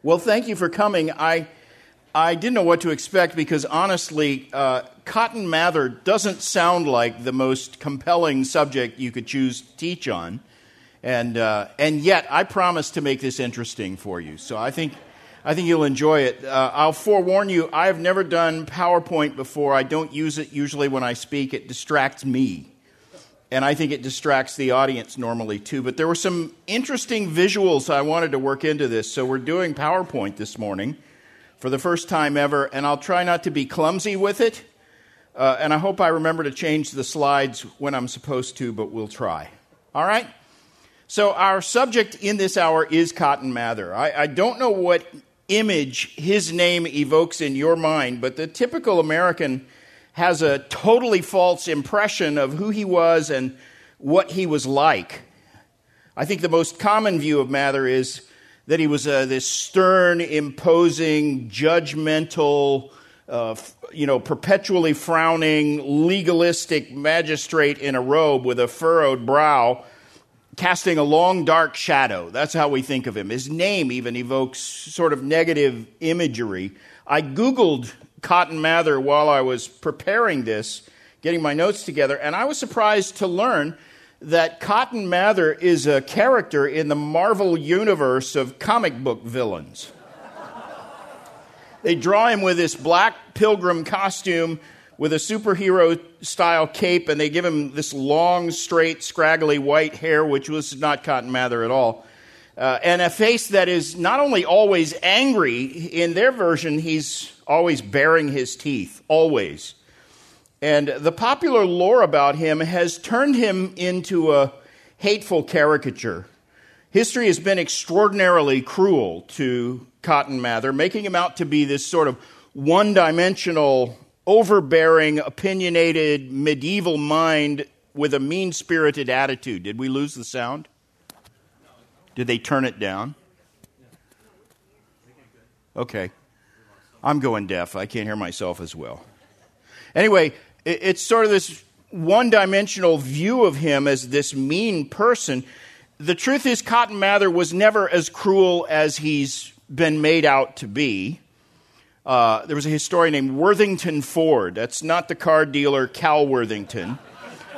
Well, thank you for coming. I, I didn't know what to expect because honestly, uh, Cotton Mather doesn't sound like the most compelling subject you could choose to teach on. And, uh, and yet, I promise to make this interesting for you. So I think, I think you'll enjoy it. Uh, I'll forewarn you, I have never done PowerPoint before. I don't use it usually when I speak, it distracts me and I think it distracts the audience normally too. But there were some interesting visuals I wanted to work into this, so we're doing PowerPoint this morning for the first time ever, and I'll try not to be clumsy with it. Uh, and I hope I remember to change the slides when I'm supposed to, but we'll try. All right? So, our subject in this hour is Cotton Mather. I, I don't know what image his name evokes in your mind, but the typical American has a totally false impression of who he was and what he was like. I think the most common view of Mather is that he was uh, this stern, imposing, judgmental, uh, you know, perpetually frowning, legalistic magistrate in a robe with a furrowed brow, casting a long, dark shadow. That's how we think of him. His name even evokes sort of negative imagery. I Googled Cotton Mather while I was preparing this, getting my notes together, and I was surprised to learn that Cotton Mather is a character in the Marvel universe of comic book villains. they draw him with this black pilgrim costume with a superhero style cape, and they give him this long, straight, scraggly white hair, which was not Cotton Mather at all. Uh, and a face that is not only always angry, in their version, he's always baring his teeth, always. And the popular lore about him has turned him into a hateful caricature. History has been extraordinarily cruel to Cotton Mather, making him out to be this sort of one dimensional, overbearing, opinionated, medieval mind with a mean spirited attitude. Did we lose the sound? Did they turn it down? Okay. I'm going deaf. I can't hear myself as well. Anyway, it's sort of this one dimensional view of him as this mean person. The truth is, Cotton Mather was never as cruel as he's been made out to be. Uh, there was a historian named Worthington Ford. That's not the car dealer Cal Worthington.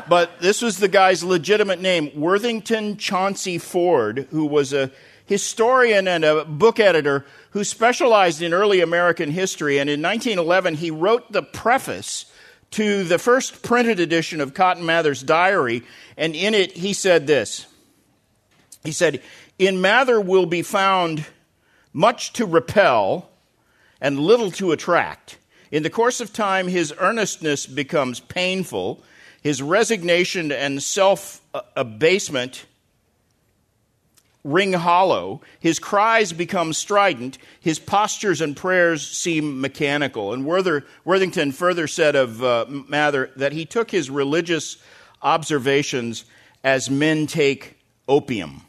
But this was the guy's legitimate name, Worthington Chauncey Ford, who was a historian and a book editor who specialized in early American history. And in 1911, he wrote the preface to the first printed edition of Cotton Mather's diary. And in it, he said this He said, In Mather will be found much to repel and little to attract. In the course of time, his earnestness becomes painful, his resignation and self abasement ring hollow, his cries become strident, his postures and prayers seem mechanical. And Worthington further said of uh, Mather that he took his religious observations as men take opium.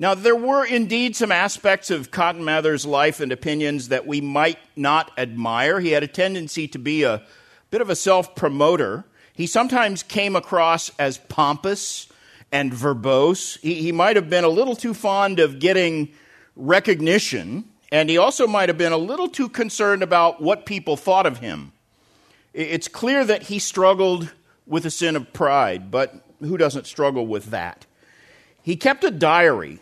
Now, there were indeed some aspects of Cotton Mather's life and opinions that we might not admire. He had a tendency to be a bit of a self promoter. He sometimes came across as pompous and verbose. He, he might have been a little too fond of getting recognition, and he also might have been a little too concerned about what people thought of him. It's clear that he struggled with a sin of pride, but who doesn't struggle with that? He kept a diary.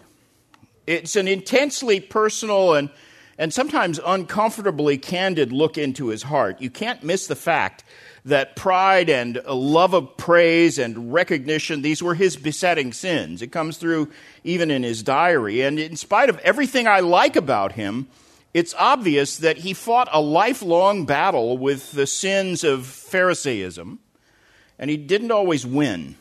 It's an intensely personal and, and sometimes uncomfortably candid look into his heart. You can't miss the fact that pride and love of praise and recognition, these were his besetting sins. It comes through even in his diary. And in spite of everything I like about him, it's obvious that he fought a lifelong battle with the sins of Pharisaism, and he didn't always win.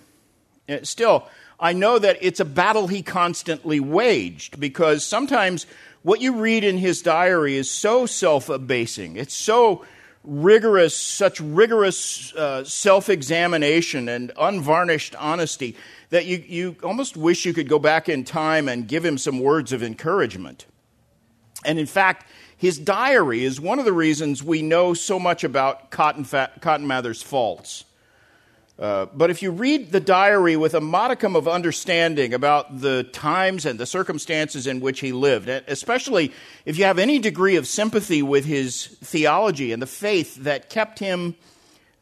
Uh, still, I know that it's a battle he constantly waged because sometimes what you read in his diary is so self abasing. It's so rigorous, such rigorous uh, self examination and unvarnished honesty that you, you almost wish you could go back in time and give him some words of encouragement. And in fact, his diary is one of the reasons we know so much about Cotton, Fa- Cotton Mather's faults. Uh, but if you read the diary with a modicum of understanding about the times and the circumstances in which he lived, especially if you have any degree of sympathy with his theology and the faith that kept him,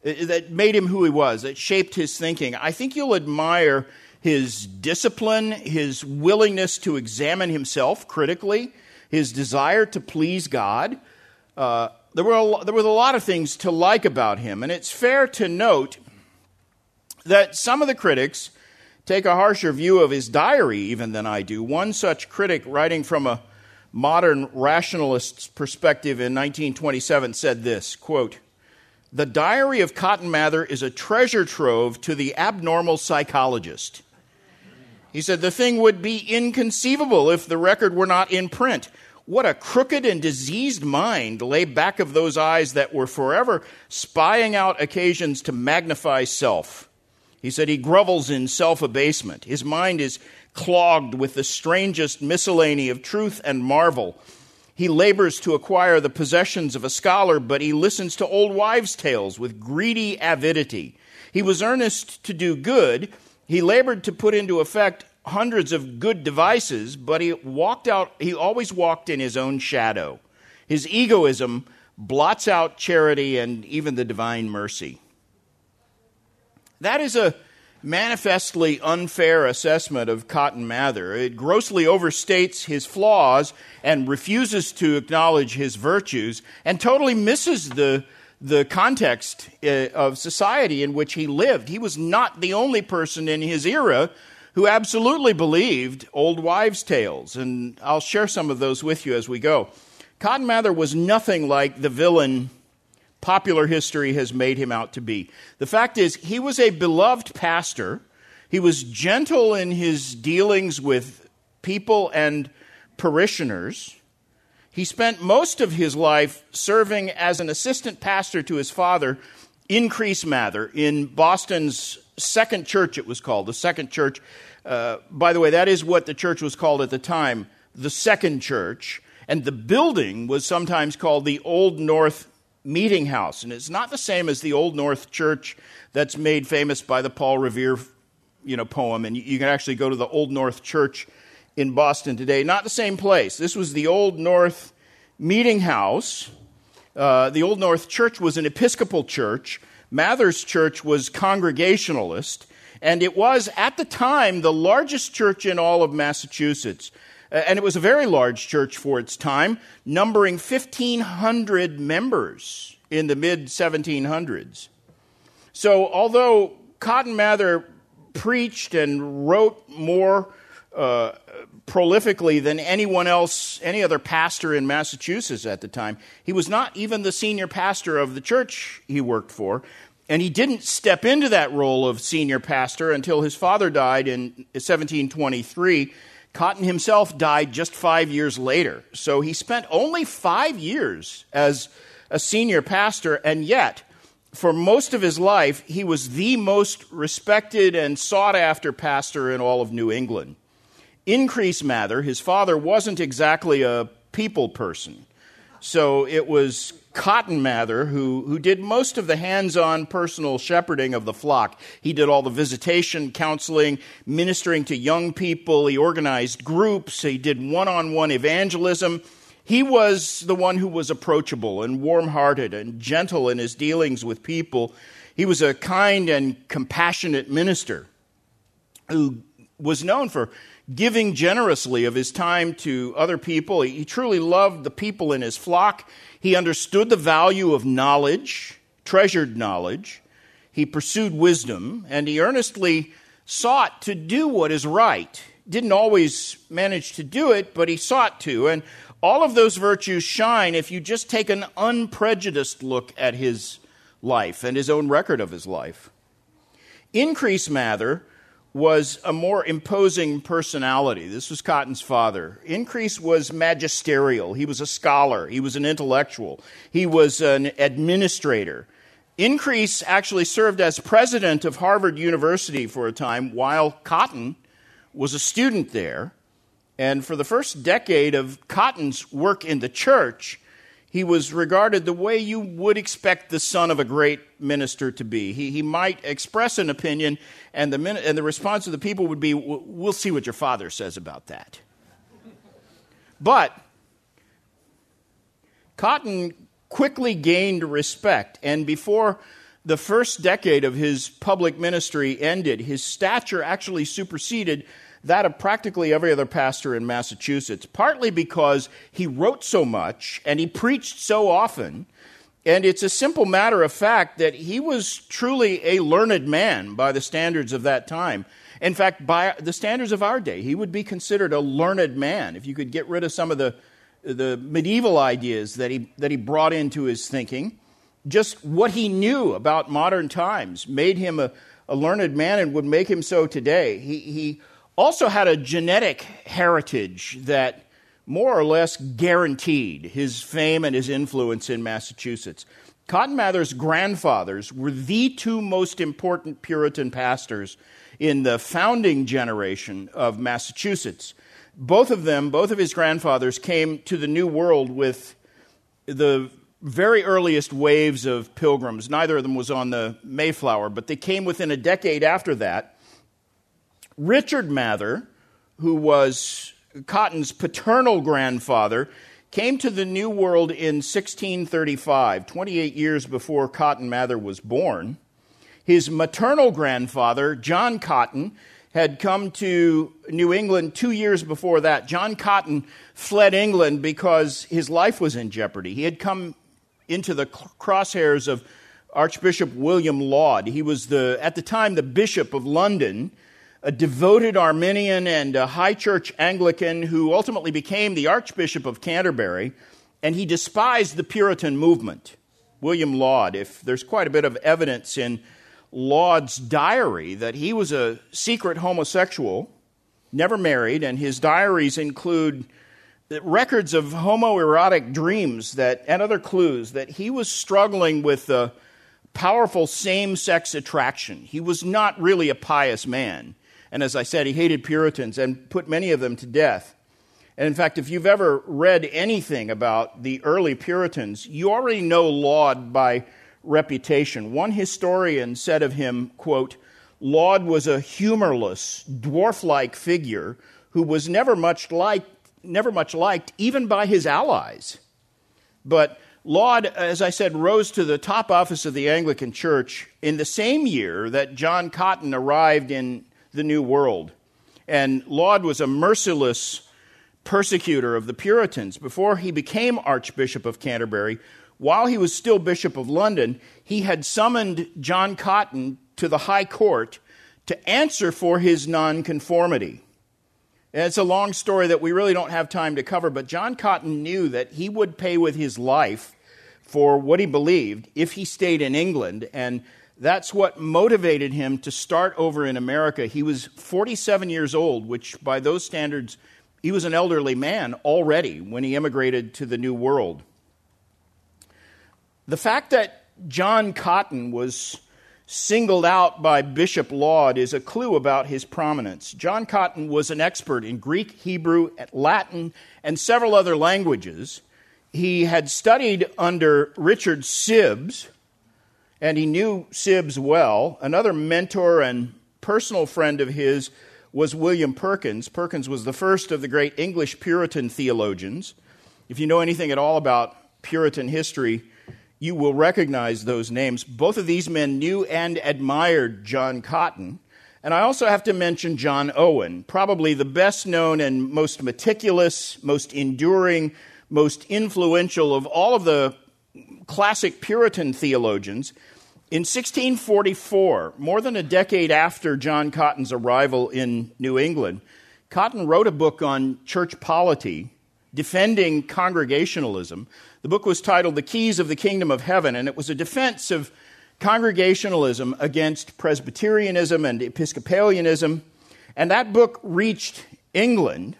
uh, that made him who he was, that shaped his thinking, I think you'll admire his discipline, his willingness to examine himself critically, his desire to please God. Uh, there, were a, there were a lot of things to like about him, and it's fair to note that some of the critics take a harsher view of his diary even than I do. One such critic, writing from a modern rationalist's perspective in 1927, said this quote, The diary of Cotton Mather is a treasure trove to the abnormal psychologist. He said the thing would be inconceivable if the record were not in print. What a crooked and diseased mind lay back of those eyes that were forever spying out occasions to magnify self. He said he grovels in self abasement. His mind is clogged with the strangest miscellany of truth and marvel. He labors to acquire the possessions of a scholar, but he listens to old wives' tales with greedy avidity. He was earnest to do good. He labored to put into effect hundreds of good devices, but he walked out, he always walked in his own shadow. His egoism blots out charity and even the divine mercy. That is a manifestly unfair assessment of Cotton Mather. It grossly overstates his flaws and refuses to acknowledge his virtues and totally misses the, the context uh, of society in which he lived. He was not the only person in his era who absolutely believed old wives' tales, and I'll share some of those with you as we go. Cotton Mather was nothing like the villain popular history has made him out to be. The fact is, he was a beloved pastor. He was gentle in his dealings with people and parishioners. He spent most of his life serving as an assistant pastor to his father, Increase Mather, in Boston's second church, it was called, the second church. Uh, by the way, that is what the church was called at the time, the second church. And the building was sometimes called the Old North meeting house. And it's not the same as the Old North Church that's made famous by the Paul Revere you know, poem. And you can actually go to the Old North Church in Boston today. Not the same place. This was the Old North Meeting House. Uh, the Old North Church was an Episcopal church. Mather's church was Congregationalist. And it was, at the time, the largest church in all of Massachusetts. Uh, and it was a very large church for its time, numbering 1,500 members in the mid 1700s. So, although Cotton Mather preached and wrote more uh, prolifically than anyone else, any other pastor in Massachusetts at the time, he was not even the senior pastor of the church he worked for. And he didn't step into that role of senior pastor until his father died in 1723 Cotton himself died just five years later. So he spent only five years as a senior pastor, and yet, for most of his life, he was the most respected and sought after pastor in all of New England. Increase Mather, his father, wasn't exactly a people person. So it was Cotton Mather, who, who did most of the hands on personal shepherding of the flock. He did all the visitation, counseling, ministering to young people. He organized groups. He did one on one evangelism. He was the one who was approachable and warm hearted and gentle in his dealings with people. He was a kind and compassionate minister who was known for giving generously of his time to other people. He truly loved the people in his flock. He understood the value of knowledge, treasured knowledge. He pursued wisdom, and he earnestly sought to do what is right. Didn't always manage to do it, but he sought to. And all of those virtues shine if you just take an unprejudiced look at his life and his own record of his life. Increase Mather was a more imposing personality. This was Cotton's father. Increase was magisterial. He was a scholar. He was an intellectual. He was an administrator. Increase actually served as president of Harvard University for a time while Cotton was a student there. And for the first decade of Cotton's work in the church, he was regarded the way you would expect the son of a great minister to be. He, he might express an opinion, and the, and the response of the people would be, We'll see what your father says about that. But Cotton quickly gained respect, and before the first decade of his public ministry ended, his stature actually superseded that of practically every other pastor in Massachusetts, partly because he wrote so much and he preached so often. And it's a simple matter of fact that he was truly a learned man by the standards of that time. In fact, by the standards of our day, he would be considered a learned man if you could get rid of some of the, the medieval ideas that he, that he brought into his thinking. Just what he knew about modern times made him a, a learned man and would make him so today. He, he also had a genetic heritage that more or less guaranteed his fame and his influence in Massachusetts. Cotton Mather's grandfathers were the two most important Puritan pastors in the founding generation of Massachusetts. Both of them, both of his grandfathers, came to the New World with the very earliest waves of pilgrims. Neither of them was on the Mayflower, but they came within a decade after that. Richard Mather, who was Cotton's paternal grandfather, came to the New World in 1635, 28 years before Cotton Mather was born. His maternal grandfather, John Cotton, had come to New England two years before that. John Cotton fled England because his life was in jeopardy. He had come into the crosshairs of Archbishop William Laud. He was the, at the time the Bishop of London a devoted Arminian and a high church Anglican who ultimately became the Archbishop of Canterbury, and he despised the Puritan movement. William Laud, if there's quite a bit of evidence in Laud's diary that he was a secret homosexual, never married, and his diaries include records of homoerotic dreams that, and other clues that he was struggling with a powerful same sex attraction. He was not really a pious man. And as I said, he hated Puritans and put many of them to death. And in fact, if you've ever read anything about the early Puritans, you already know Laud by reputation. One historian said of him, quote, Laud was a humorless, dwarf-like figure who was never much liked, never much liked even by his allies. But Laud, as I said, rose to the top office of the Anglican Church in the same year that John Cotton arrived in the New World. And Laud was a merciless persecutor of the Puritans. Before he became Archbishop of Canterbury, while he was still Bishop of London, he had summoned John Cotton to the High Court to answer for his nonconformity. And it's a long story that we really don't have time to cover, but John Cotton knew that he would pay with his life for what he believed if he stayed in England. And that's what motivated him to start over in America. He was 47 years old, which by those standards, he was an elderly man already when he immigrated to the New World. The fact that John Cotton was singled out by Bishop Laud is a clue about his prominence. John Cotton was an expert in Greek, Hebrew, Latin, and several other languages. He had studied under Richard Sibbes, and he knew Sibbes well. Another mentor and personal friend of his was William Perkins. Perkins was the first of the great English Puritan theologians. If you know anything at all about Puritan history, you will recognize those names. Both of these men knew and admired John Cotton. And I also have to mention John Owen, probably the best known and most meticulous, most enduring, most influential of all of the classic Puritan theologians. In 1644, more than a decade after John Cotton's arrival in New England, Cotton wrote a book on church polity, defending Congregationalism. The book was titled The Keys of the Kingdom of Heaven, and it was a defense of Congregationalism against Presbyterianism and Episcopalianism. And that book reached England.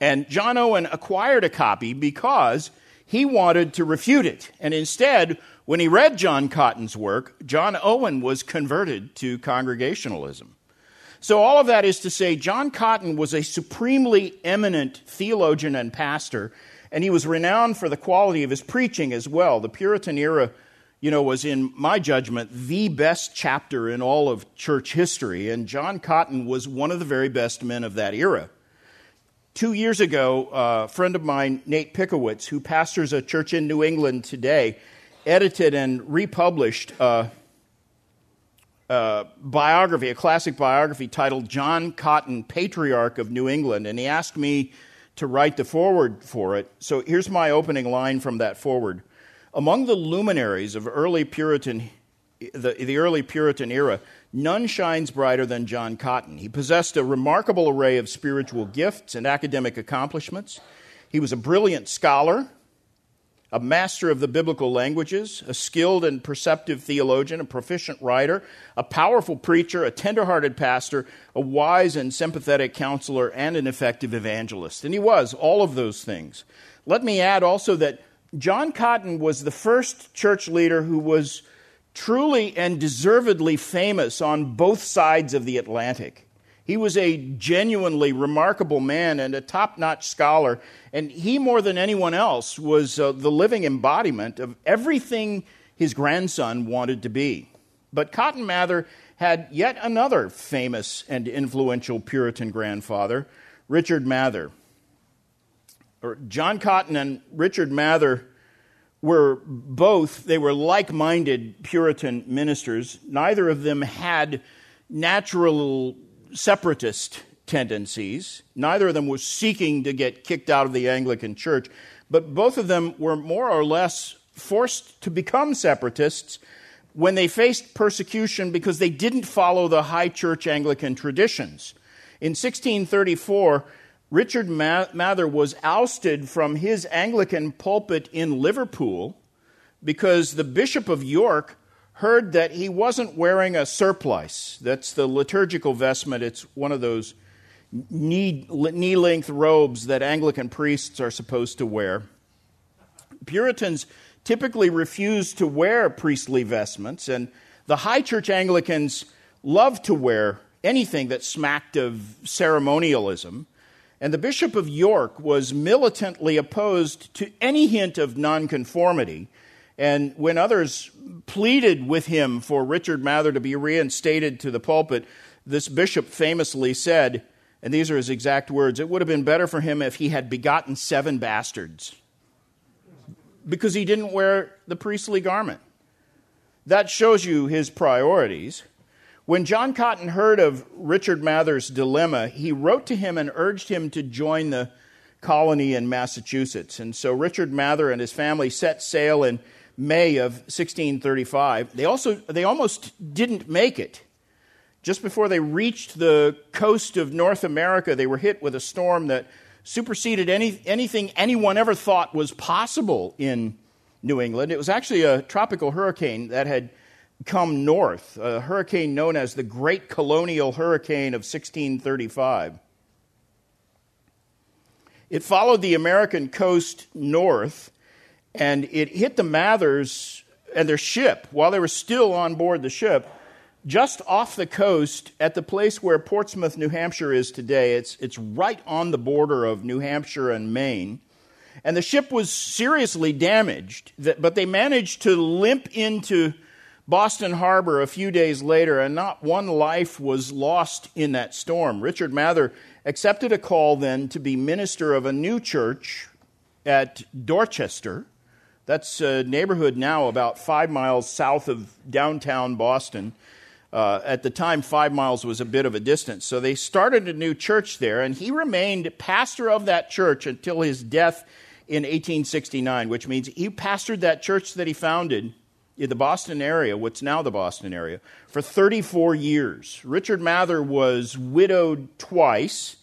And John Owen acquired a copy because he wanted to refute it. And instead, when he read John Cotton's work, John Owen was converted to Congregationalism. So, all of that is to say, John Cotton was a supremely eminent theologian and pastor, and he was renowned for the quality of his preaching as well. The Puritan era, you know, was, in my judgment, the best chapter in all of church history, and John Cotton was one of the very best men of that era. Two years ago, a friend of mine, Nate Pickowicz, who pastors a church in New England today, edited and republished a, a, biography, a classic biography titled John Cotton, Patriarch of New England. And he asked me to write the foreword for it. So here's my opening line from that foreword. Among the luminaries of early Puritan, the, the early Puritan era, None shines brighter than John Cotton. He possessed a remarkable array of spiritual gifts and academic accomplishments. He was a brilliant scholar, a master of the biblical languages, a skilled and perceptive theologian, a proficient writer, a powerful preacher, a tender-hearted pastor, a wise and sympathetic counselor, and an effective evangelist. And he was all of those things. Let me add also that John Cotton was the first church leader who was truly and deservedly famous on both sides of the Atlantic. He was a genuinely remarkable man and a top notch scholar, and he, more than anyone else, was uh, the living embodiment of everything his grandson wanted to be. But Cotton Mather had yet another famous and influential Puritan grandfather, Richard Mather. John Cotton and Richard Mather were both, they were like minded Puritan ministers. Neither of them had natural separatist tendencies. Neither of them was seeking to get kicked out of the Anglican Church, but both of them were more or less forced to become separatists when they faced persecution because they didn't follow the high church Anglican traditions. In 1634, Richard Mather was ousted from his Anglican pulpit in Liverpool because the Bishop of York heard that he wasn't wearing a surplice. That's the liturgical vestment. It's one of those knee, length robes that Anglican priests are supposed to wear. Puritans typically refused to wear priestly vestments, and the high church Anglicans loved to wear anything that smacked of ceremonialism. And the Bishop of York was militantly opposed to any hint of nonconformity. And when others pleaded with him for Richard Mather to be reinstated to the pulpit, this bishop famously said, and these are his exact words, it would have been better for him if he had begotten seven bastards because he didn't wear the priestly garment. That shows you his priorities. When John Cotton heard of Richard Mather's dilemma, he wrote to him and urged him to join the colony in Massachusetts. And so Richard Mather and his family set sail in May of 1635. They also they almost didn't make it. Just before they reached the coast of North America, they were hit with a storm that superseded any, anything anyone ever thought was possible in New England. It was actually a tropical hurricane that had come north, a hurricane known as the Great Colonial Hurricane of 1635. It followed the American coast north and it hit the Mathers and their ship while they were still on board the ship just off the coast at the place where Portsmouth, New Hampshire is today. It's, it's right on the border of New Hampshire and Maine. And the ship was seriously damaged, but they managed to limp into Boston Harbor a few days later, and not one life was lost in that storm. Richard Mather accepted a call then to be minister of a new church at Dorchester. That's a neighborhood now about five miles south of downtown Boston. Uh, at the time, five miles was a bit of a distance. So they started a new church there, and he remained pastor of that church until his death in 1869, which means he pastored that church that he founded in the Boston area, what's now the Boston area, for 34 years. Richard Mather was widowed twice.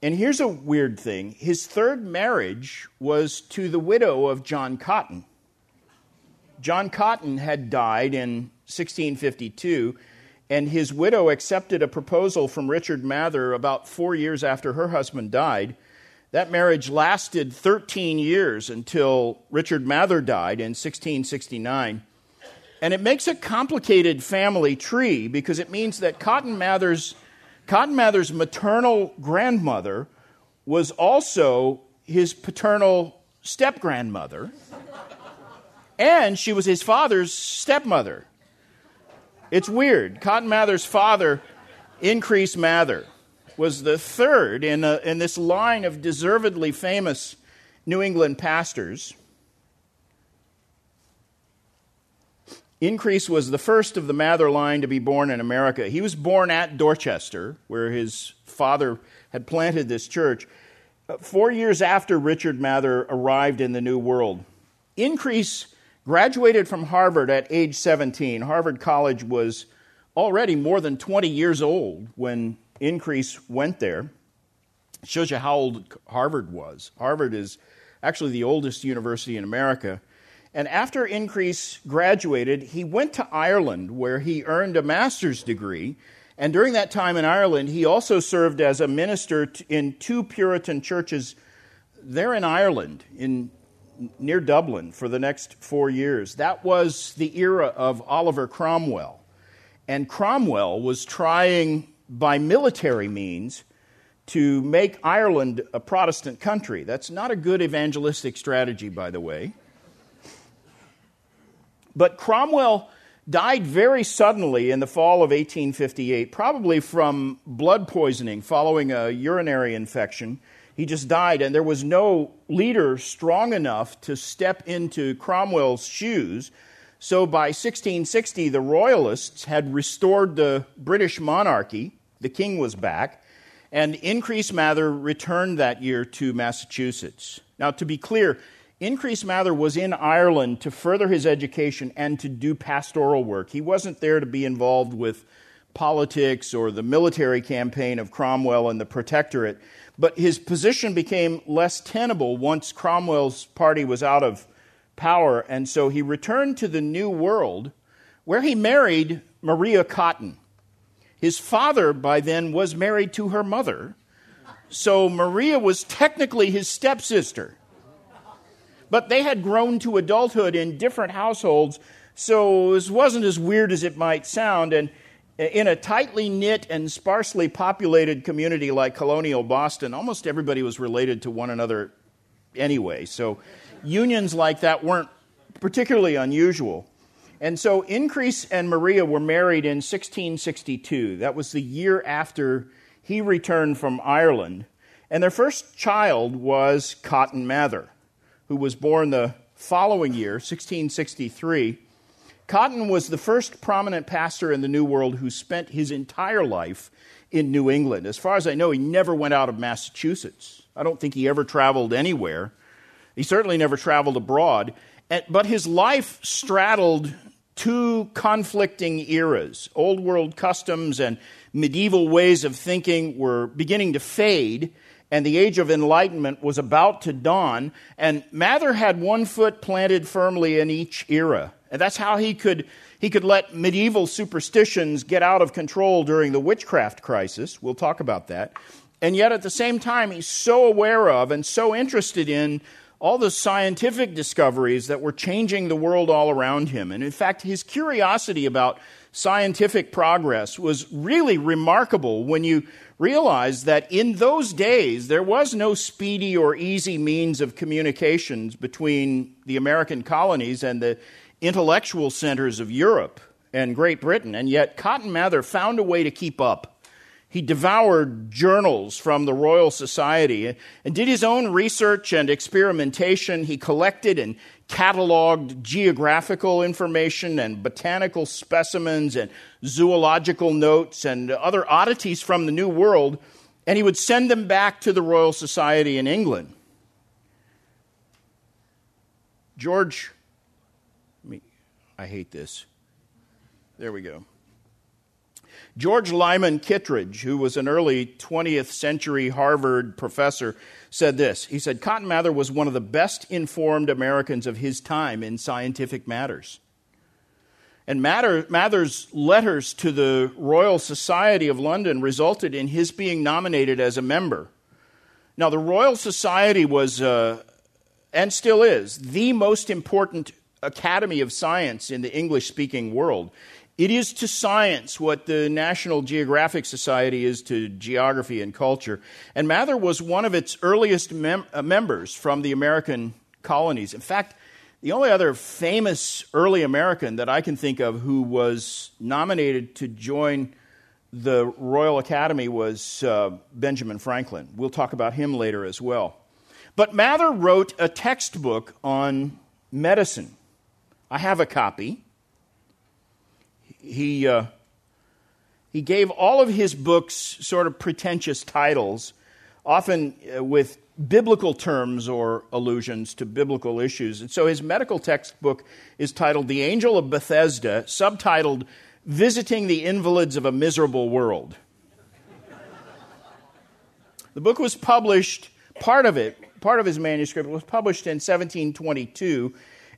And here's a weird thing his third marriage was to the widow of John Cotton. John Cotton had died in 1652, and his widow accepted a proposal from Richard Mather about four years after her husband died. That marriage lasted 13 years until Richard Mather died in 1669. And it makes a complicated family tree because it means that Cotton Mather's Cotton Mather's maternal grandmother was also his paternal step grandmother, and she was his father's stepmother. It's weird. Cotton Mather's father, Increase Mather, was the third in, a, in this line of deservedly famous New England pastors. Increase was the first of the Mather line to be born in America. He was born at Dorchester, where his father had planted this church, uh, four years after Richard Mather arrived in the New World. Increase graduated from Harvard at age 17. Harvard College was already more than 20 years old when Increase went there. It shows you how old Harvard was. Harvard is actually the oldest university in America. And after Increase graduated, he went to Ireland where he earned a master's degree. And during that time in Ireland, he also served as a minister in two Puritan churches there in Ireland, in, near Dublin, for the next four years. That was the era of Oliver Cromwell. And Cromwell was trying, by military means, to make Ireland a Protestant country. That's not a good evangelistic strategy, by the way. But Cromwell died very suddenly in the fall of 1858, probably from blood poisoning following a urinary infection. He just died, and there was no leader strong enough to step into Cromwell's shoes. So by 1660, the Royalists had restored the British monarchy. The king was back. And Increase Mather returned that year to Massachusetts. Now, to be clear, Increase Mather was in Ireland to further his education and to do pastoral work. He wasn't there to be involved with politics or the military campaign of Cromwell and the Protectorate, but his position became less tenable once Cromwell's party was out of power, and so he returned to the New World where he married Maria Cotton. His father, by then, was married to her mother, so Maria was technically his stepsister. But they had grown to adulthood in different households, so it wasn't as weird as it might sound. And in a tightly knit and sparsely populated community like colonial Boston, almost everybody was related to one another anyway. So unions like that weren't particularly unusual. And so Increase and Maria were married in 1662. That was the year after he returned from Ireland. And their first child was Cotton Mather who was born the following year, 1663. Cotton was the first prominent pastor in the New World who spent his entire life in New England. As far as I know, he never went out of Massachusetts. I don't think he ever traveled anywhere. He certainly never traveled abroad. But his life straddled two conflicting eras. Old world customs and medieval ways of thinking were beginning to fade, and the age of enlightenment was about to dawn. And Mather had one foot planted firmly in each era. And that's how he could, he could let medieval superstitions get out of control during the witchcraft crisis. We'll talk about that. And yet, at the same time, he's so aware of and so interested in all the scientific discoveries that were changing the world all around him. And in fact, his curiosity about scientific progress was really remarkable when you realize that in those days there was no speedy or easy means of communications between the American colonies and the intellectual centers of Europe and Great Britain. And yet Cotton Mather found a way to keep up. He devoured journals from the Royal Society and did his own research and experimentation. He collected and cataloged geographical information and botanical specimens and zoological notes and other oddities from the New World, and he would send them back to the Royal Society in England. George, I hate this. There we go. George Lyman Kittredge, who was an early 20th century Harvard professor, said this. He said, Cotton Mather was one of the best informed Americans of his time in scientific matters. And Mather's letters to the Royal Society of London resulted in his being nominated as a member. Now, the Royal Society was, uh, and still is, the most important academy of science in the English speaking world. It is to science what the National Geographic Society is to geography and culture. And Mather was one of its earliest mem- uh, members from the American colonies. In fact, the only other famous early American that I can think of who was nominated to join the Royal Academy was uh, Benjamin Franklin. We'll talk about him later as well. But Mather wrote a textbook on medicine. I have a copy he, uh, he gave all of his books sort of pretentious titles, often uh, with biblical terms or allusions to biblical issues. And so his medical textbook is titled The Angel of Bethesda, subtitled Visiting the Invalids of a Miserable World. the book was published, part of it, part of his manuscript was published in 1722.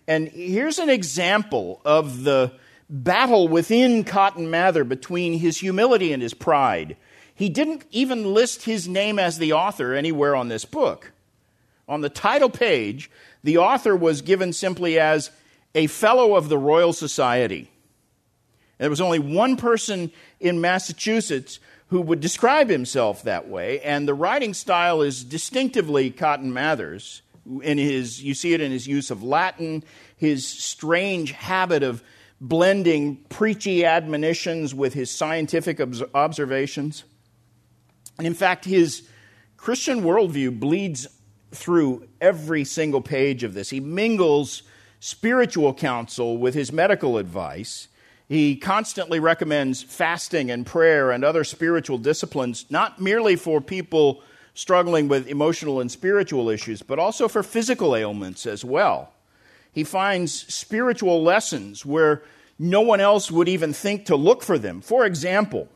And here's an example of the battle within Cotton Mather between his humility and his pride. He didn't even list his name as the author anywhere on this book. On the title page, the author was given simply as a fellow of the Royal Society. There was only one person in Massachusetts who would describe himself that way, and the writing style is distinctively Cotton Mather's. In his, you see it in his use of Latin, his strange habit of blending preachy admonitions with his scientific observations. And in fact, his Christian worldview bleeds through every single page of this. He mingles spiritual counsel with his medical advice. He constantly recommends fasting and prayer and other spiritual disciplines, not merely for people struggling with emotional and spiritual issues, but also for physical ailments as well. He finds spiritual lessons where no one else would even think to look for them. For example,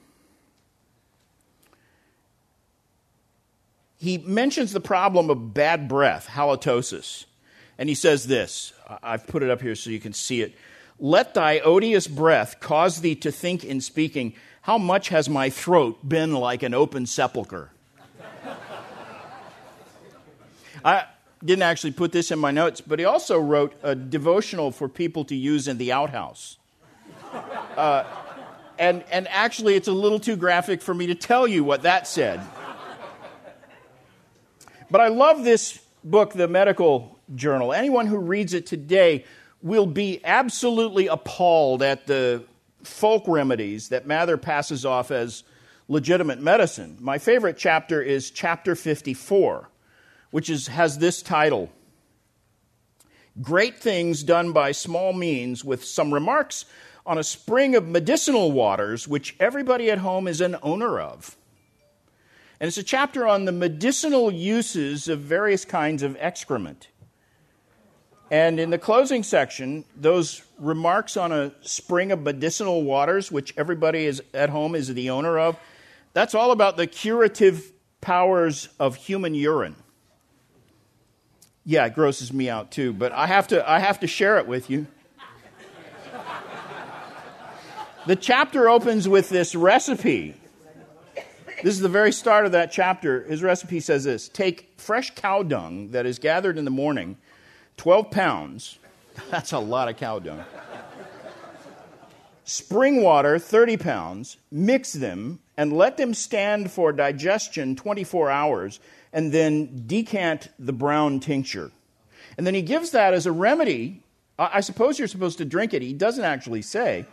he mentions the problem of bad breath, halitosis. And he says this I've put it up here so you can see it. Let thy odious breath cause thee to think in speaking, How much has my throat been like an open sepulchre? I, didn't actually put this in my notes, but he also wrote a devotional for people to use in the outhouse. Uh, and, and actually, it's a little too graphic for me to tell you what that said. But I love this book, The Medical Journal. Anyone who reads it today will be absolutely appalled at the folk remedies that Mather passes off as legitimate medicine. My favorite chapter is chapter 54 which is, has this title Great Things Done by Small Means, with some remarks on a spring of medicinal waters which everybody at home is an owner of. And it's a chapter on the medicinal uses of various kinds of excrement. And in the closing section, those remarks on a spring of medicinal waters, which everybody is at home is the owner of, that's all about the curative powers of human urine yeah, it grosses me out too, but I have to, I have to share it with you. the chapter opens with this recipe. This is the very start of that chapter. His recipe says this Take fresh cow dung that is gathered in the morning, 12 pounds. That's a lot of cow dung. Spring water, 30 pounds. Mix them and let them stand for digestion 24 hours and then decant the brown tincture. And then he gives that as a remedy. I suppose you're supposed to drink it. He doesn't actually say.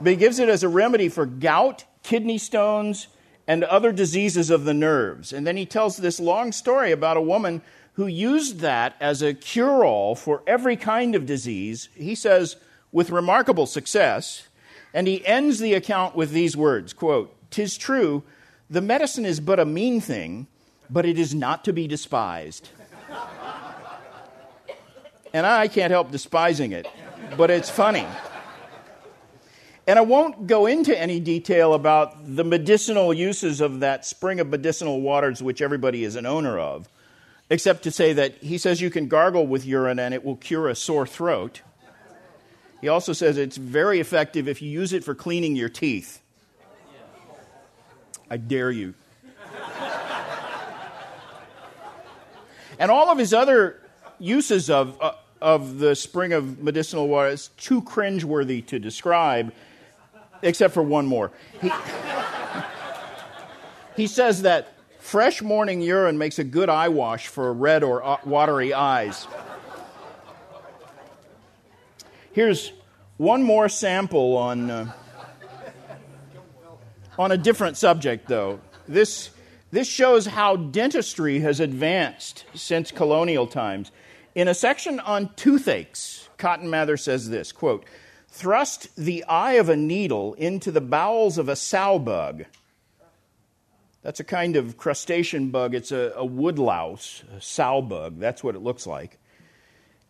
But he gives it as a remedy for gout, kidney stones, and other diseases of the nerves. And then he tells this long story about a woman who used that as a cure all for every kind of disease. He says, with remarkable success. And he ends the account with these words quote, Tis true, the medicine is but a mean thing, but it is not to be despised. and I can't help despising it, but it's funny. And I won't go into any detail about the medicinal uses of that spring of medicinal waters, which everybody is an owner of, except to say that he says you can gargle with urine and it will cure a sore throat. He also says it's very effective if you use it for cleaning your teeth. I dare you. And all of his other uses of, uh, of the spring of medicinal water is too cringeworthy to describe. except for one more. He, he says that fresh morning urine makes a good eye wash for red or uh, watery eyes. Here's one more sample on, uh, on a different subject, though. This, this shows how dentistry has advanced since colonial times. In a section on toothaches, Cotton Mather says this quote, Thrust the eye of a needle into the bowels of a sow bug. That's a kind of crustacean bug. It's a, a woodlouse, a sow bug. That's what it looks like.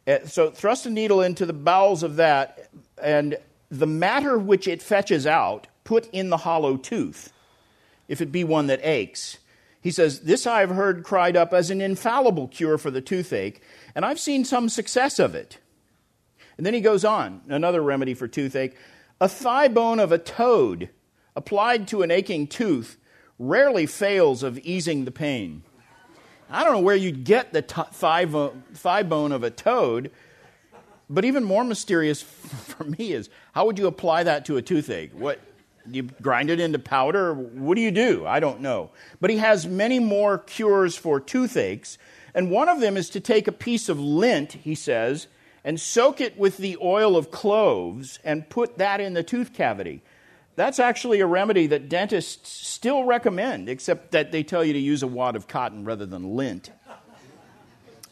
Uh, so thrust a needle into the bowels of that, and the matter which it fetches out, put in the hollow tooth, if it be one that aches. He says, This I have heard cried up as an infallible cure for the toothache, and I've seen some success of it. And then he goes on, another remedy for toothache. A thigh bone of a toad applied to an aching tooth rarely fails of easing the pain. I don't know where you'd get the t- thigh, vo- thigh bone of a toad, but even more mysterious for me is how would you apply that to a toothache? What you grind it into powder? What do you do? I don't know. But he has many more cures for toothaches, and one of them is to take a piece of lint, he says, and soak it with the oil of cloves and put that in the tooth cavity. That's actually a remedy that dentists still recommend, except that they tell you to use a wad of cotton rather than lint.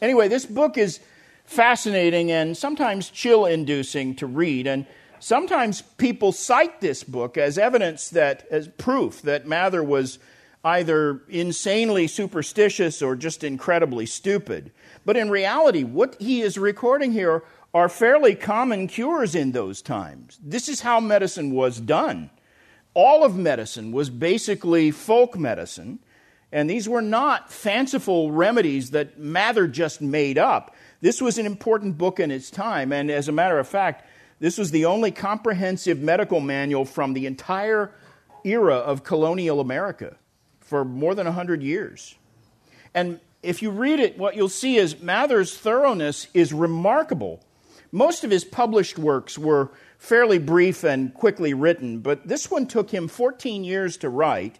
Anyway, this book is fascinating and sometimes chill inducing to read, and sometimes people cite this book as evidence that, as proof that Mather was either insanely superstitious or just incredibly stupid. But in reality, what he is recording here are fairly common cures in those times. This is how medicine was done. All of medicine was basically folk medicine, and these were not fanciful remedies that Mather just made up. This was an important book in its time, and as a matter of fact, this was the only comprehensive medical manual from the entire era of colonial America for more than 100 years. And if you read it, what you'll see is Mather's thoroughness is remarkable. Most of his published works were fairly brief and quickly written, but this one took him 14 years to write.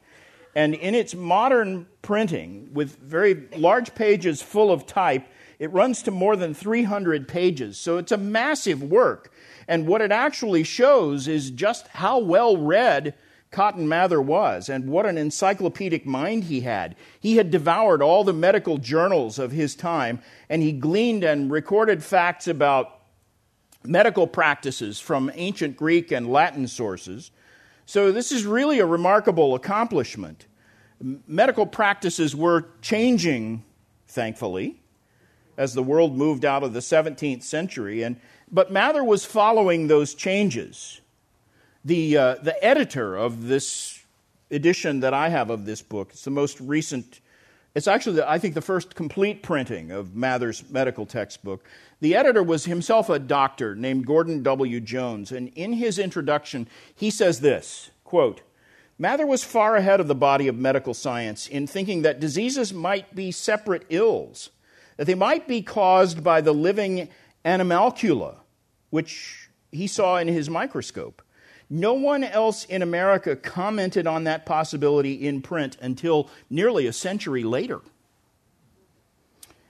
And in its modern printing, with very large pages full of type, it runs to more than 300 pages. So it's a massive work. And what it actually shows is just how well read Cotton Mather was and what an encyclopedic mind he had. He had devoured all the medical journals of his time and he gleaned and recorded facts about medical practices from ancient Greek and Latin sources. So, this is really a remarkable accomplishment. Medical practices were changing, thankfully, as the world moved out of the 17th century, and, but Mather was following those changes the, uh, the editor of this edition that I have of this book, it's the most recent, it's actually, the, I think, the first complete printing of Mather's medical textbook. The editor was himself a doctor named Gordon W. Jones, and in his introduction, he says this quote, Mather was far ahead of the body of medical science in thinking that diseases might be separate ills, that they might be caused by the living animalcula, which he saw in his microscope. No one else in America commented on that possibility in print until nearly a century later.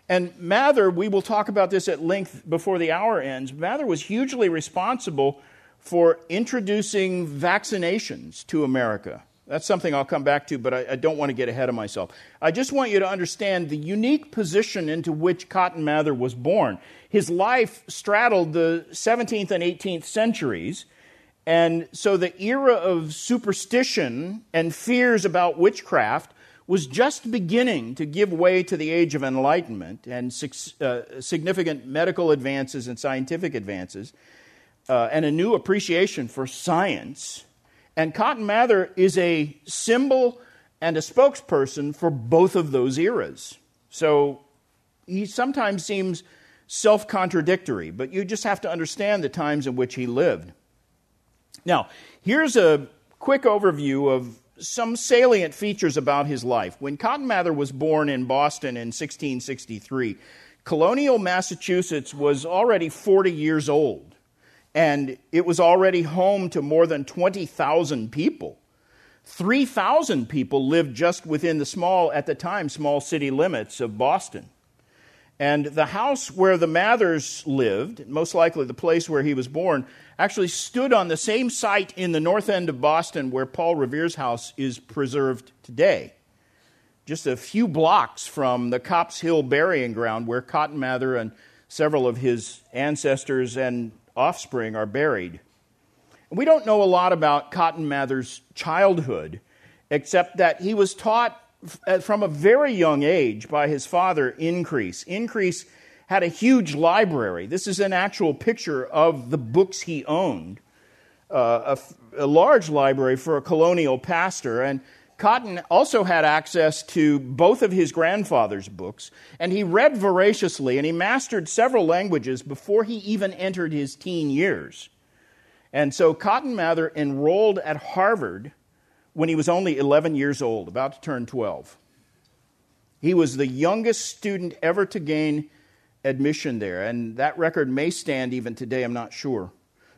And Mather, we will talk about this at length before the hour ends. Mather was hugely responsible for introducing vaccinations to America. That's something I'll come back to, but I, I, don't want to get ahead of myself. I just want you to understand the unique position into which Cotton Mather was born. His life straddled the 17th and 18th centuries. And so the era of superstition and fears about witchcraft was just beginning to give way to the age of enlightenment and uh, significant medical advances and scientific advances, uh, and a new appreciation for science. And Cotton Mather is a symbol and a spokesperson for both of those eras. So he sometimes seems self contradictory, but you just have to understand the times in which he lived. Now, here's a quick overview of some salient features about his life. When Cotton Mather was born in Boston in 1663, colonial Massachusetts was already 40 years old. and it was already home to more than 20,000 people. 3,000 people lived just within the small, at the time, small city limits of Boston. And the house where the Mathers lived, most likely the place where he was born, actually stood on the same site in the north end of Boston where Paul Revere's house is preserved today. Just a few blocks from the Copp's Hill burying ground where Cotton Mather and several of his ancestors and offspring are buried. We don't know a lot about Cotton Mather's childhood, except that he was taught from a very young age by his father, Increase. Increase had a huge library. This is an actual picture of the books he owned, uh, a, a large library for a colonial pastor. And Cotton also had access to both of his grandfather's books, and he read voraciously, and he mastered several languages before he even entered his teen years. And so Cotton Mather enrolled at Harvard when he was only 11 years old, about to turn 12. He was the youngest student ever to gain admission there, and that record may stand even today, I'm not sure.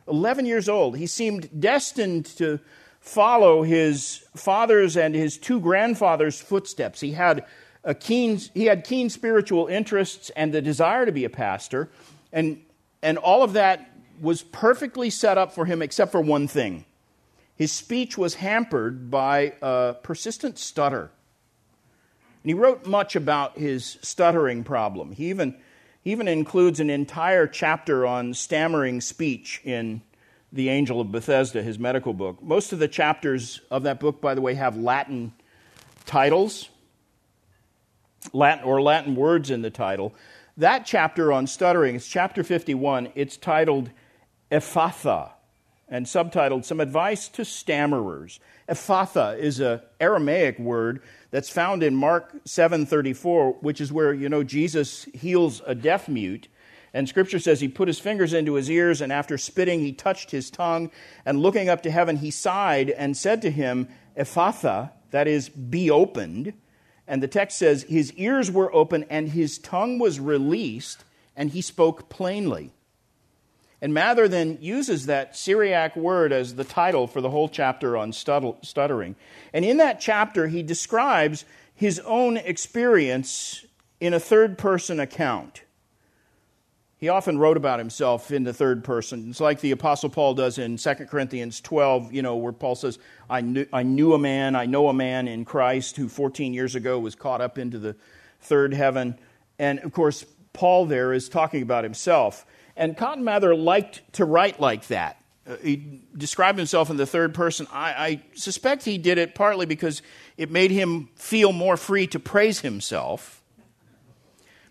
11 years old, he seemed destined to follow his father's and his two grandfathers' footsteps. He had a keen, he had keen spiritual interests and the desire to be a pastor, and, and all of that was perfectly set up for him except for one thing. His speech was hampered by a persistent stutter. And he wrote much about his stuttering problem. He even, he even includes an entire chapter on stammering speech in The Angel of Bethesda, his medical book. Most of the chapters of that book, by the way, have Latin titles, Latin or Latin words in the title. That chapter on stuttering is chapter 51. It's titled Ephphatha, and subtitled Some Advice to Stammerers. Ephphatha is an Aramaic word that's found in Mark 7:34, which is where you know Jesus heals a deaf mute. And scripture says he put his fingers into his ears, and after spitting, he touched his tongue. And looking up to heaven, he sighed and said to him, Ephphatha, that is, be opened. And the text says, his ears were open, and his tongue was released, and he spoke plainly. And Mather then uses that Syriac word as the title for the whole chapter on stuttering. And in that chapter, he describes his own experience in a third person account. He often wrote about himself in the third person. It's like the Apostle Paul does in 2 Corinthians 12, you know, where Paul says, I knew, I knew a man, I know a man in Christ who 14 years ago was caught up into the third heaven. And of course, Paul there is talking about himself. And Cotton Mather liked to write like that. Uh, he described himself in the third person. I, I suspect he did it partly because it made him feel more free to praise himself.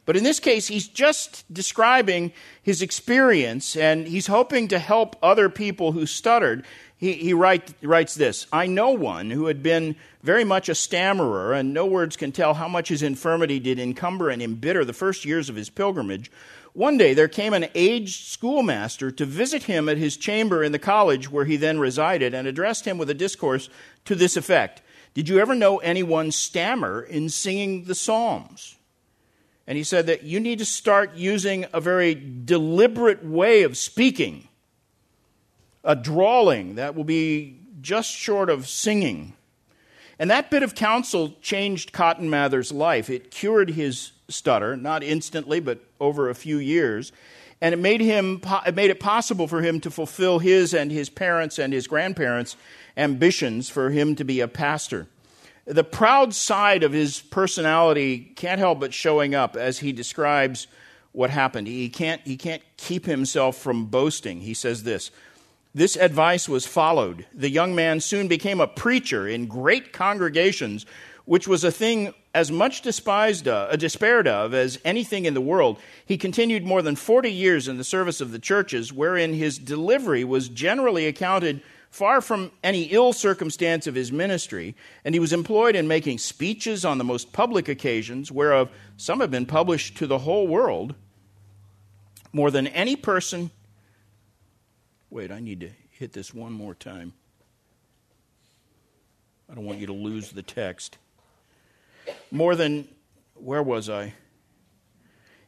But in this case, he's just describing his experience and he's hoping to help other people who stuttered. He, he write, writes this I know one who had been very much a stammerer, and no words can tell how much his infirmity did encumber and embitter the first years of his pilgrimage. One day there came an aged schoolmaster to visit him at his chamber in the college where he then resided and addressed him with a discourse to this effect Did you ever know anyone stammer in singing the Psalms? And he said that you need to start using a very deliberate way of speaking, a drawling that will be just short of singing. And that bit of counsel changed Cotton Mather's life. It cured his stutter, not instantly, but over a few years. And it made, him, it made it possible for him to fulfill his and his parents' and his grandparents' ambitions for him to be a pastor. The proud side of his personality can't help but showing up as he describes what happened. He can't, he can't keep himself from boasting. He says this This advice was followed. The young man soon became a preacher in great congregations which was a thing as much despised, uh, despaired of as anything in the world, he continued more than 40 years in the service of the churches, wherein his delivery was generally accounted far from any ill circumstance of his ministry, and he was employed in making speeches on the most public occasions, whereof some have been published to the whole world, more than any person. Wait, I need to hit this one more time. I don't want you to lose the text more than, where was I?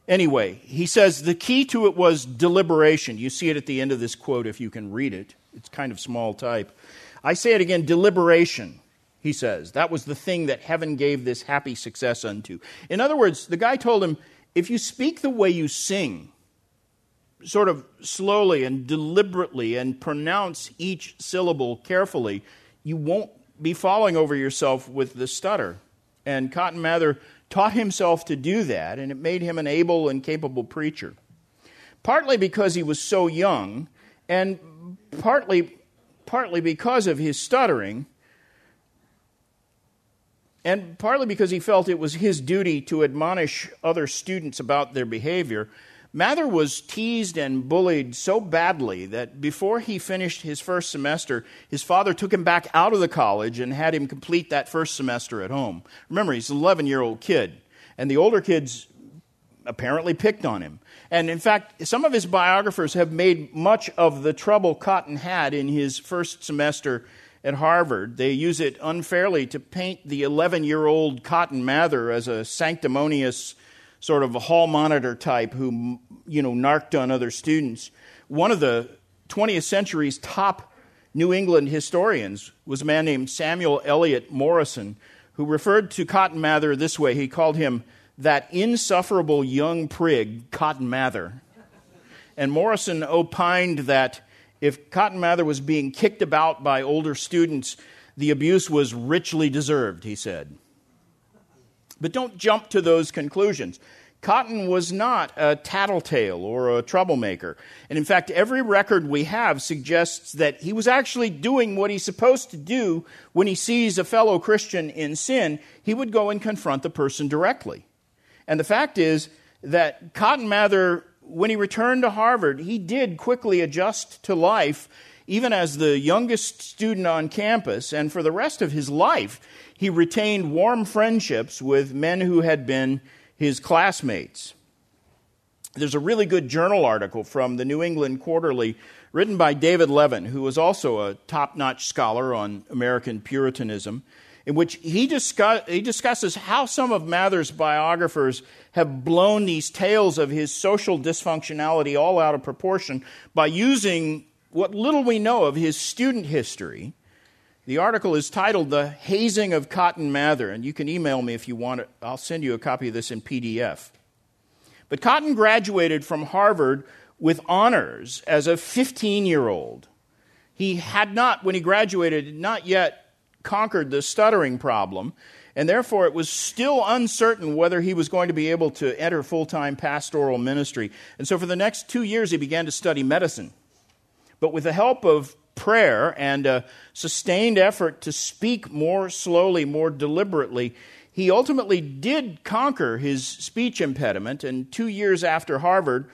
Anyway, he says the key to it was deliberation. You see it at the end of this quote if you can read it. It's kind of small type. I say it again deliberation, he says. That was the thing that heaven gave this happy success unto. In other words, the guy told him if you speak the way you sing, sort of slowly and deliberately, and pronounce each syllable carefully, you won't be falling over yourself with the stutter. And Cotton Mather taught himself to do that, and it made him an able and capable preacher. Partly because he was so young, and partly, partly because of his stuttering, and partly because he felt it was his duty to admonish other students about their behavior, Mather was teased and bullied so badly that before he finished his first semester, his father took him back out of the college and had him complete that first semester at home. Remember, he's an 11 year old kid, and the older kids apparently picked on him. And in fact, some of his biographers have made much of the trouble Cotton had in his first semester at Harvard. They use it unfairly to paint the 11 year old Cotton Mather as a sanctimonious sort of a hall monitor type who, you know, narked on other students. One of the 20th century's top New England historians was a man named Samuel Eliot Morison, who referred to Cotton Mather this way. He called him that insufferable young prig, Cotton Mather. And Morison opined that if Cotton Mather was being kicked about by older students, the abuse was richly deserved, he said. But don't jump to those conclusions. Cotton was not a tattletale or a troublemaker. And in fact, every record we have suggests that he was actually doing what he's supposed to do when he sees a fellow Christian in sin. He would go and confront the person directly. And the fact is that Cotton Mather, when he returned to Harvard, he did quickly adjust to life, even as the youngest student on campus. And for the rest of his life, he retained warm friendships with men who had been his classmates. There's a really good journal article from the New England Quarterly written by David Levin, who was also a top notch scholar on American Puritanism, in which he, discuss, he discusses how some of Mather's biographers have blown these tales of his social dysfunctionality all out of proportion by using what little we know of his student history the article is titled The Hazing of Cotton Mather, and you can email me if you want it. I'll send you a copy of this in PDF. But Cotton graduated from Harvard with honors as a 15 year old. He had not, when he graduated, not yet conquered the stuttering problem, and therefore it was still uncertain whether he was going to be able to enter full time pastoral ministry. And so for the next two years, he began to study medicine. But with the help of prayer and a sustained effort to speak more slowly, more deliberately, he ultimately did conquer his speech impediment. And two years after Harvard,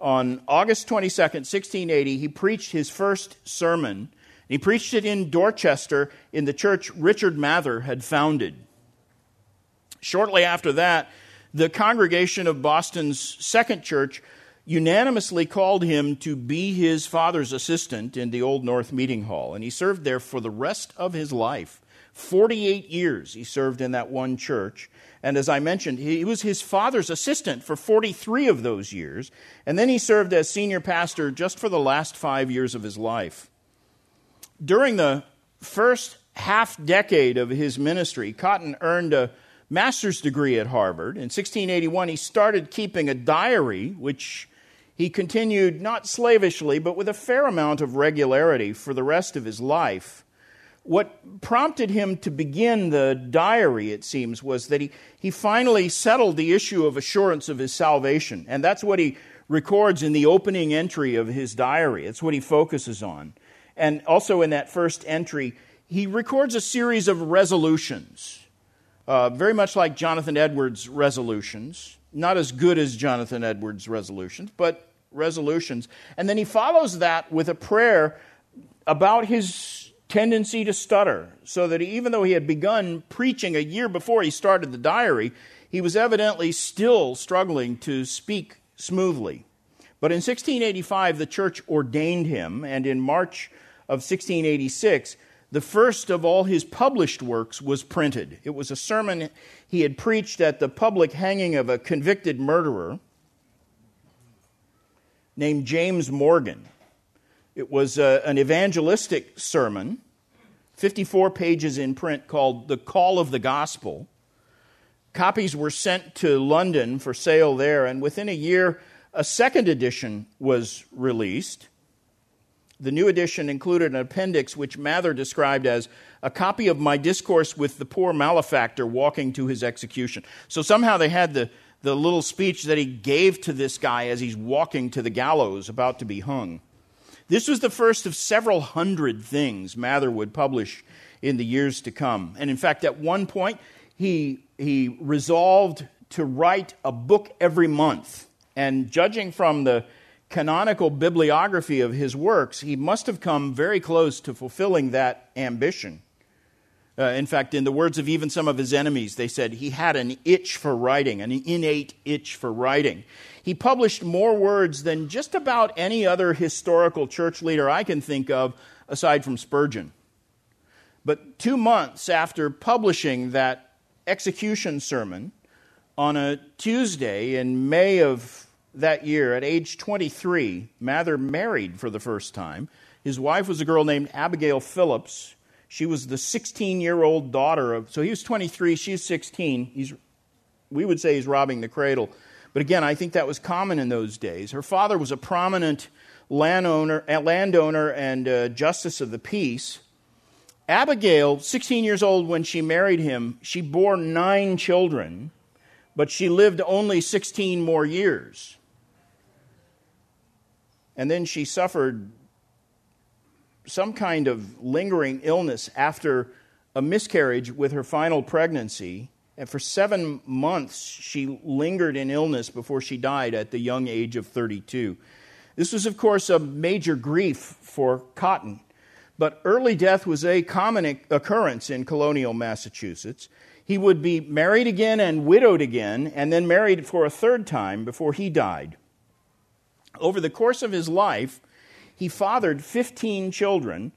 on August 22nd, 1680, he preached his first sermon. He preached it in Dorchester in the church Richard Mather had founded. Shortly after that, the congregation of Boston's second church unanimously called him to be his father's assistant in the Old North Meeting Hall, and he served there for the rest of his life. 48 years he served in that one church. And as I mentioned, he was his father's assistant for 43 of those years. And then he served as senior pastor just for the last five years of his life. During the first half decade of his ministry, Cotton earned a master's degree at Harvard. In 1681, he started keeping a diary, which he continued not slavishly, but with a fair amount of regularity for the rest of his life. What prompted him to begin the diary, it seems, was that he, he finally settled the issue of assurance of his salvation. And that's what he records in the opening entry of his diary. It's what he focuses on. And also in that first entry, he records a series of resolutions, uh, very much like Jonathan Edwards' resolutions not as good as Jonathan Edwards' resolutions, but resolutions. And then he follows that with a prayer about his tendency to stutter, so that even though he had begun preaching a year before he started the diary, he was evidently still struggling to speak smoothly. But in 1685, the church ordained him, and in March of 1686, the first of all his published works was printed. It was a sermon he had preached at the public hanging of a convicted murderer. named James Morgan. It was uh, an evangelistic sermon, 54 pages in print, called The Call of the Gospel. Copies were sent to London for sale there, and within a year, a second edition was released. The new edition included an appendix which Mather described as a copy of my discourse with the poor malefactor walking to his execution. So somehow they had the, the little speech that he gave to this guy as he's walking to the gallows about to be hung. This was the first of several hundred things Mather would publish in the years to come. And in fact, at one point, he, he resolved to write a book every month. And judging from the canonical bibliography of his works, he must have come very close to fulfilling that ambition. Uh, in fact, in the words of even some of his enemies, they said he had an itch for writing, an innate itch for writing. He published more words than just about any other historical church leader I can think of, aside from Spurgeon. But two months after publishing that execution sermon on a Tuesday in May of that year, at age 23, Mather married for the first time. His wife was a girl named Abigail Phillips she was the 16 year old daughter of, so he was 23, she's 16. He's, we would say he's robbing the cradle. But again, I think that was common in those days. Her father was a prominent landowner, uh, landowner and uh, justice of the peace. Abigail, 16 years old when she married him, she bore nine children, but she lived only 16 more years. And then she suffered some kind of lingering illness after a miscarriage with her final pregnancy. And for seven months, she lingered in illness before she died at the young age of 32. This was, of course, a major grief for Cotton. But early death was a common occurrence in colonial Massachusetts. He would be married again and widowed again, and then married for a third time before he died. Over the course of his life, he fathered 15 children,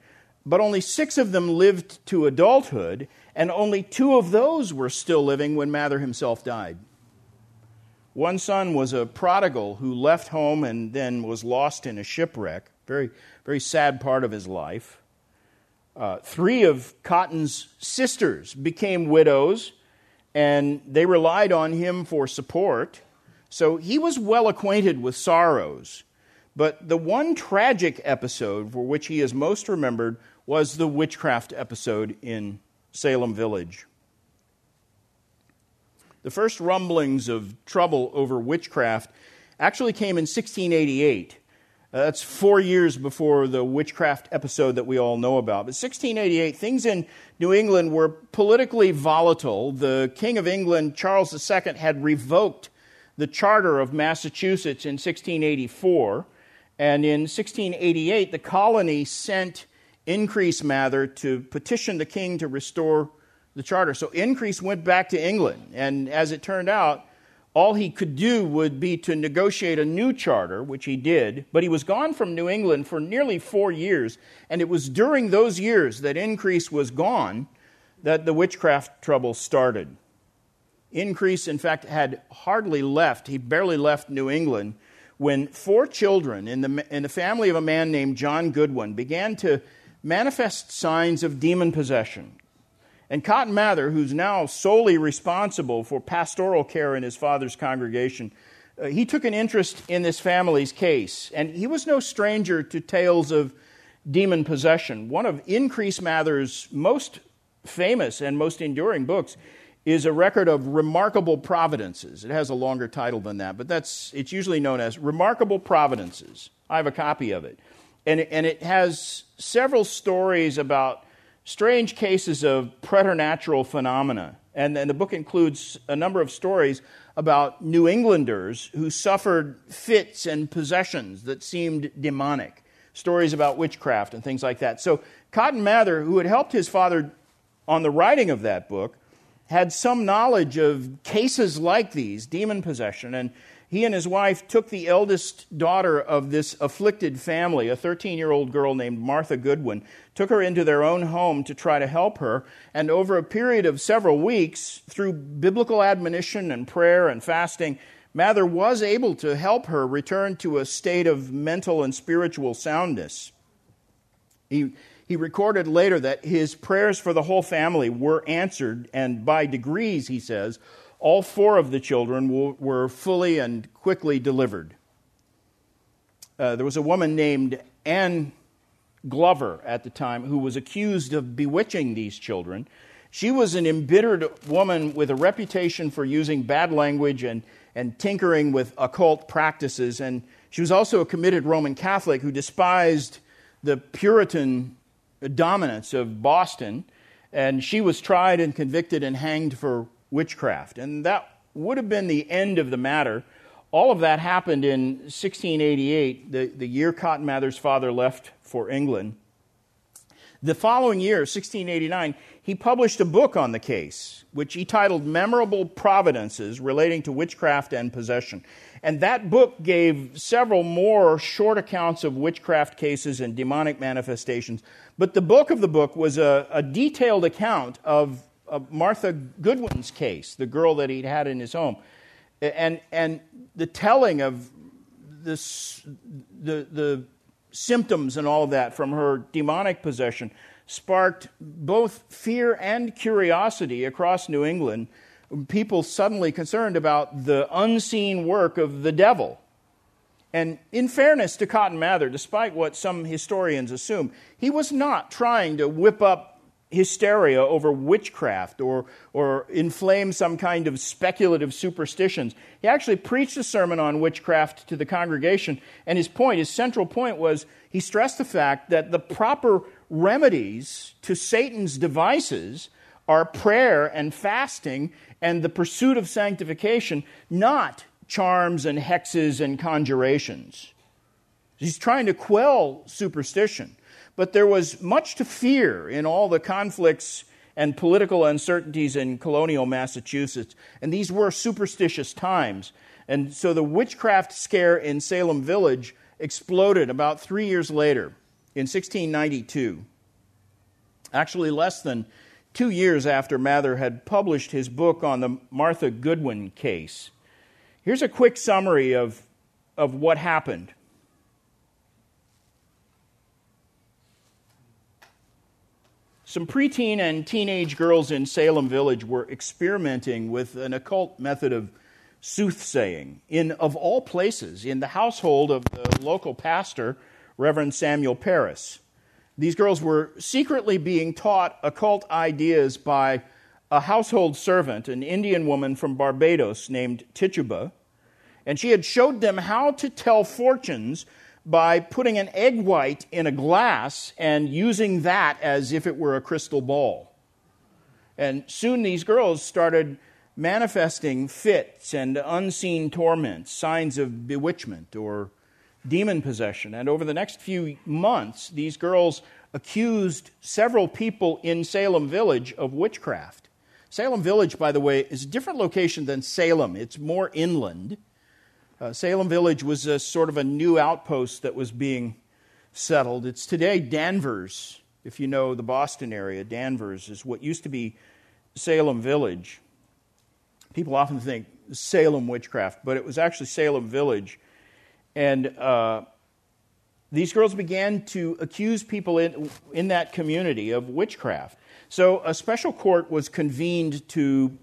but only six of them lived to adulthood, and only two of those were still living when Mather himself died. One son was a prodigal who left home and then was lost in a shipwreck. Very, very sad part of his life. Uh, three of Cotton's sisters became widows, and they relied on him for support. So he was well acquainted with sorrows. But the one tragic episode for which he is most remembered was the witchcraft episode in Salem Village. The first rumblings of trouble over witchcraft actually came in 1688. Uh, that's four years before the witchcraft episode that we all know about. But 1688, things in New England were politically volatile. The King of England, Charles II, had revoked the charter of Massachusetts in 1684. And in 1688, the colony sent Increase Mather to petition the king to restore the charter. So Increase went back to England. And as it turned out, all he could do would be to negotiate a new charter, which he did, but he was gone from New England for nearly four years. And it was during those years that Increase was gone that the witchcraft trouble started. Increase, in fact, had hardly left, he barely left New England when four children in the, in the family of a man named John Goodwin began to manifest signs of demon possession. And Cotton Mather, who's now solely responsible for pastoral care in his father's congregation, uh, he took an interest in this family's case. And he was no stranger to tales of demon possession. One of Increase Mather's most famous and most enduring books is a record of remarkable providences. It has a longer title than that, but that's it's usually known as Remarkable Providences. I have a copy of it. And and it has several stories about strange cases of preternatural phenomena. And, and the book includes a number of stories about New Englanders who suffered fits and possessions that seemed demonic, stories about witchcraft and things like that. So, Cotton Mather, who had helped his father on the writing of that book, had some knowledge of cases like these, demon possession, and he and his wife took the eldest daughter of this afflicted family, a 13 year old girl named Martha Goodwin, took her into their own home to try to help her. And over a period of several weeks, through biblical admonition and prayer and fasting, Mather was able to help her return to a state of mental and spiritual soundness. He, he recorded later that his prayers for the whole family were answered, and by degrees, he says, all four of the children were fully and quickly delivered. Uh, there was a woman named Anne Glover at the time who was accused of bewitching these children. She was an embittered woman with a reputation for using bad language and, and tinkering with occult practices. And she was also a committed Roman Catholic who despised the Puritan dominance of Boston. And she was tried and convicted and hanged for witchcraft. And that would have been the end of the matter. All of that happened in 1688, the, the year Cotton Mather's father left for England. The following year, 1689, he published a book on the case, which he titled Memorable Providences Relating to Witchcraft and Possession. And that book gave several more short accounts of witchcraft cases and demonic manifestations. But the book of the book was a, a detailed account of, of Martha Goodwin's case, the girl that he'd had in his home. And, and the telling of this, the, the symptoms and all of that from her demonic possession sparked both fear and curiosity across New England. People suddenly concerned about the unseen work of the devil. And in fairness to Cotton Mather, despite what some historians assume, he was not trying to whip up hysteria over witchcraft or, or inflame some kind of speculative superstitions. He actually preached a sermon on witchcraft to the congregation, and his point, his central point, was he stressed the fact that the proper remedies to Satan's devices are prayer and fasting and the pursuit of sanctification, not charms and hexes and conjurations. He's trying to quell superstition. But there was much to fear in all the conflicts and political uncertainties in colonial Massachusetts. And these were superstitious times. And so the witchcraft scare in Salem Village exploded about three years later in 1692. Actually, less than two years after Mather had published his book on the Martha Goodwin case. Here's a quick summary of, of what happened. Some preteen and teenage girls in Salem Village were experimenting with an occult method of soothsaying in, of all places, in the household of the local pastor, Reverend Samuel Parris. These girls were secretly being taught occult ideas by a household servant, an Indian woman from Barbados named Tituba, and she had showed them how to tell fortunes by putting an egg white in a glass and using that as if it were a crystal ball. And soon these girls started manifesting fits and unseen torments, signs of bewitchment or demon possession. And over the next few months, these girls accused several people in Salem Village of witchcraft. Salem Village, by the way, is a different location than Salem, it's more inland. Uh, Salem Village was a sort of a new outpost that was being settled. It's today Danvers, if you know the Boston area. Danvers is what used to be Salem Village. People often think Salem witchcraft, but it was actually Salem Village. And uh, these girls began to accuse people in, in that community of witchcraft. So a special court was convened to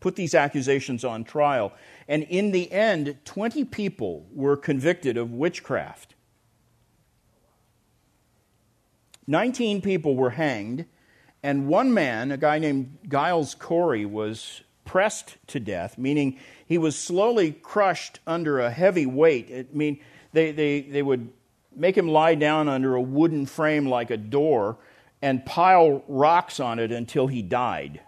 put these accusations on trial. And in the end, 20 people were convicted of witchcraft. 19 people were hanged, and one man, a guy named Giles Corey, was pressed to death, meaning he was slowly crushed under a heavy weight. I mean, they, they, they would make him lie down under a wooden frame like a door and pile rocks on it until he died.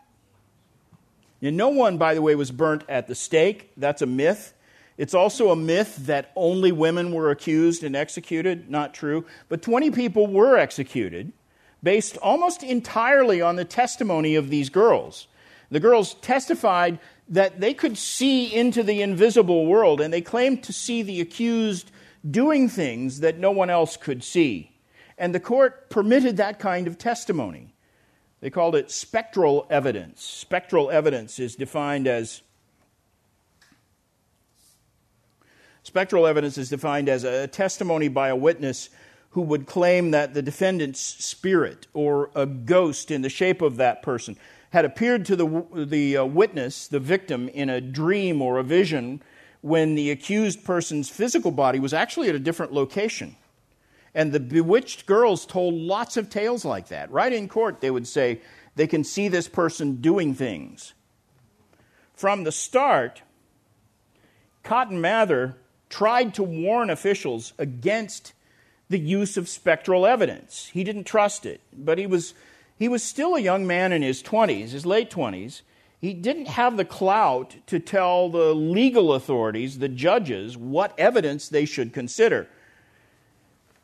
And no one, by the way, was burnt at the stake. That's a myth. It's also a myth that only women were accused and executed. Not true. But 20 people were executed based almost entirely on the testimony of these girls. The girls testified that they could see into the invisible world, and they claimed to see the accused doing things that no one else could see. And the court permitted that kind of testimony. They called it spectral evidence. Spectral evidence is defined as Spectral evidence is defined as a testimony by a witness who would claim that the defendant's spirit or a ghost in the shape of that person had appeared to the, the uh, witness, the victim, in a dream or a vision when the accused person's physical body was actually at a different location. And the bewitched girls told lots of tales like that. Right in court, they would say they can see this person doing things. From the start, Cotton Mather tried to warn officials against the use of spectral evidence. He didn't trust it, but he was, he was still a young man in his 20s, his late 20s. He didn't have the clout to tell the legal authorities, the judges, what evidence they should consider.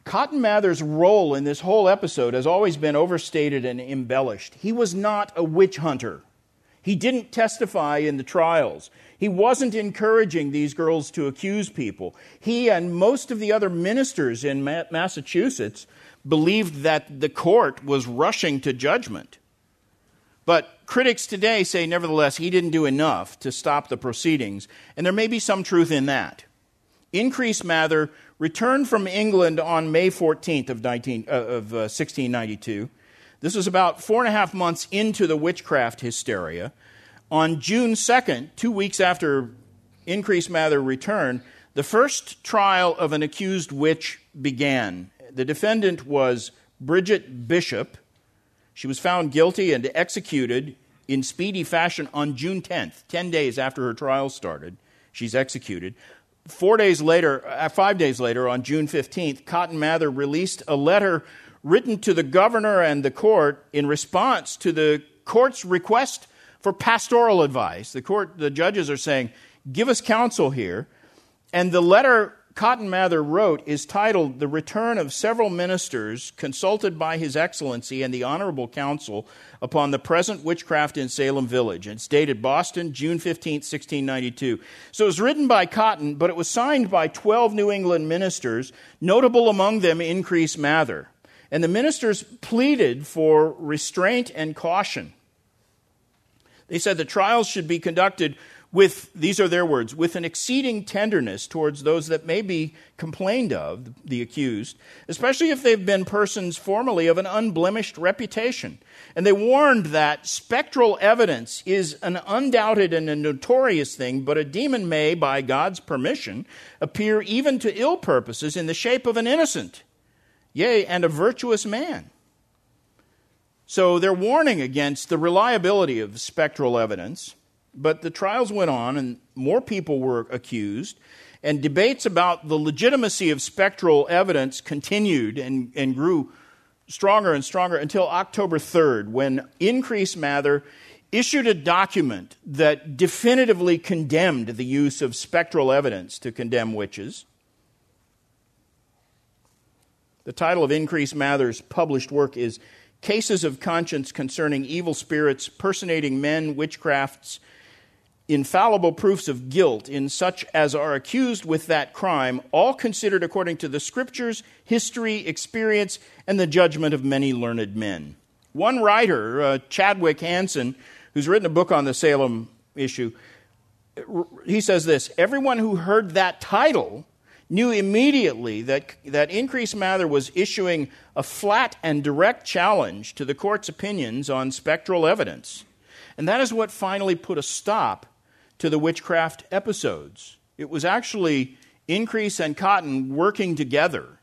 Cotton Mather's role in this whole episode has always been overstated and embellished. He was not a witch hunter. He didn't testify in the trials. He wasn't encouraging these girls to accuse people. He and most of the other ministers in Massachusetts believed that the court was rushing to judgment. But critics today say, nevertheless, he didn't do enough to stop the proceedings, and there may be some truth in that. Increase Mather returned from England on May 14th of, 19, uh, of uh, 1692. This was about four and a half months into the witchcraft hysteria. On June 2nd, two weeks after Increase Mather returned, the first trial of an accused witch began. The defendant was Bridget Bishop. She was found guilty and executed in speedy fashion on June 10th, 10 days after her trial started. She's executed. Four days later, uh, five days later, on June 15th, Cotton Mather released a letter written to the governor and the court in response to the court's request for pastoral advice. The court, the judges are saying, give us counsel here. And the letter Cotton Mather wrote is titled The Return of Several Ministers Consulted by His Excellency and the Honorable Council upon the Present Witchcraft in Salem Village. It's dated Boston, June 15, 1692. So it was written by Cotton, but it was signed by 12 New England ministers, notable among them Increase Mather. And the ministers pleaded for restraint and caution. They said the trials should be conducted with, these are their words, with an exceeding tenderness towards those that may be complained of, the accused, especially if they've been persons formerly of an unblemished reputation. And they warned that spectral evidence is an undoubted and a notorious thing, but a demon may, by God's permission, appear even to ill purposes in the shape of an innocent, yea, and a virtuous man. So they're warning against the reliability of spectral evidence. But the trials went on, and more people were accused, and debates about the legitimacy of spectral evidence continued and, and grew stronger and stronger until October 3rd, when Increase Mather issued a document that definitively condemned the use of spectral evidence to condemn witches. The title of Increase Mather's published work is cases of conscience concerning evil spirits, personating men, witchcrafts, infallible proofs of guilt in such as are accused with that crime, all considered according to the scriptures, history, experience, and the judgment of many learned men. One writer, uh, Chadwick Hansen, who's written a book on the Salem issue, he says this Everyone who heard that title knew immediately that, that Increase Mather was issuing a flat and direct challenge to the court's opinions on spectral evidence. And that is what finally put a stop to the witchcraft episodes. It was actually Increase and Cotton working together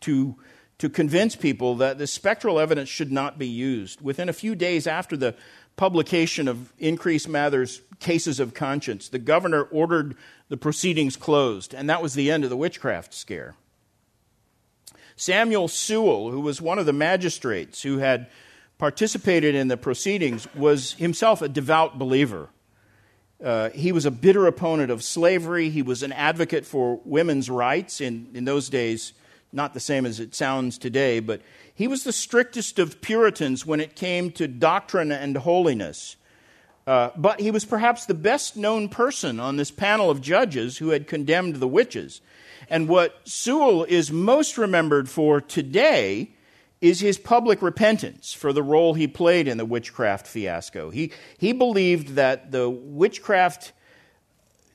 to, to convince people that the spectral evidence should not be used. Within a few days after the publication of Increase Mather's cases of conscience, the governor ordered the proceedings closed, and that was the end of the witchcraft scare. Samuel Sewall, who was one of the magistrates who had participated in the proceedings, was himself a devout believer. Uh, he was a bitter opponent of slavery. He was an advocate for women's rights in, in those days, not the same as it sounds today, but he was the strictest of Puritans when it came to doctrine and holiness. Uh, but he was perhaps the best known person on this panel of judges who had condemned the witches. And what Sewall is most remembered for today is his public repentance for the role he played in the witchcraft fiasco. He, he believed that the witchcraft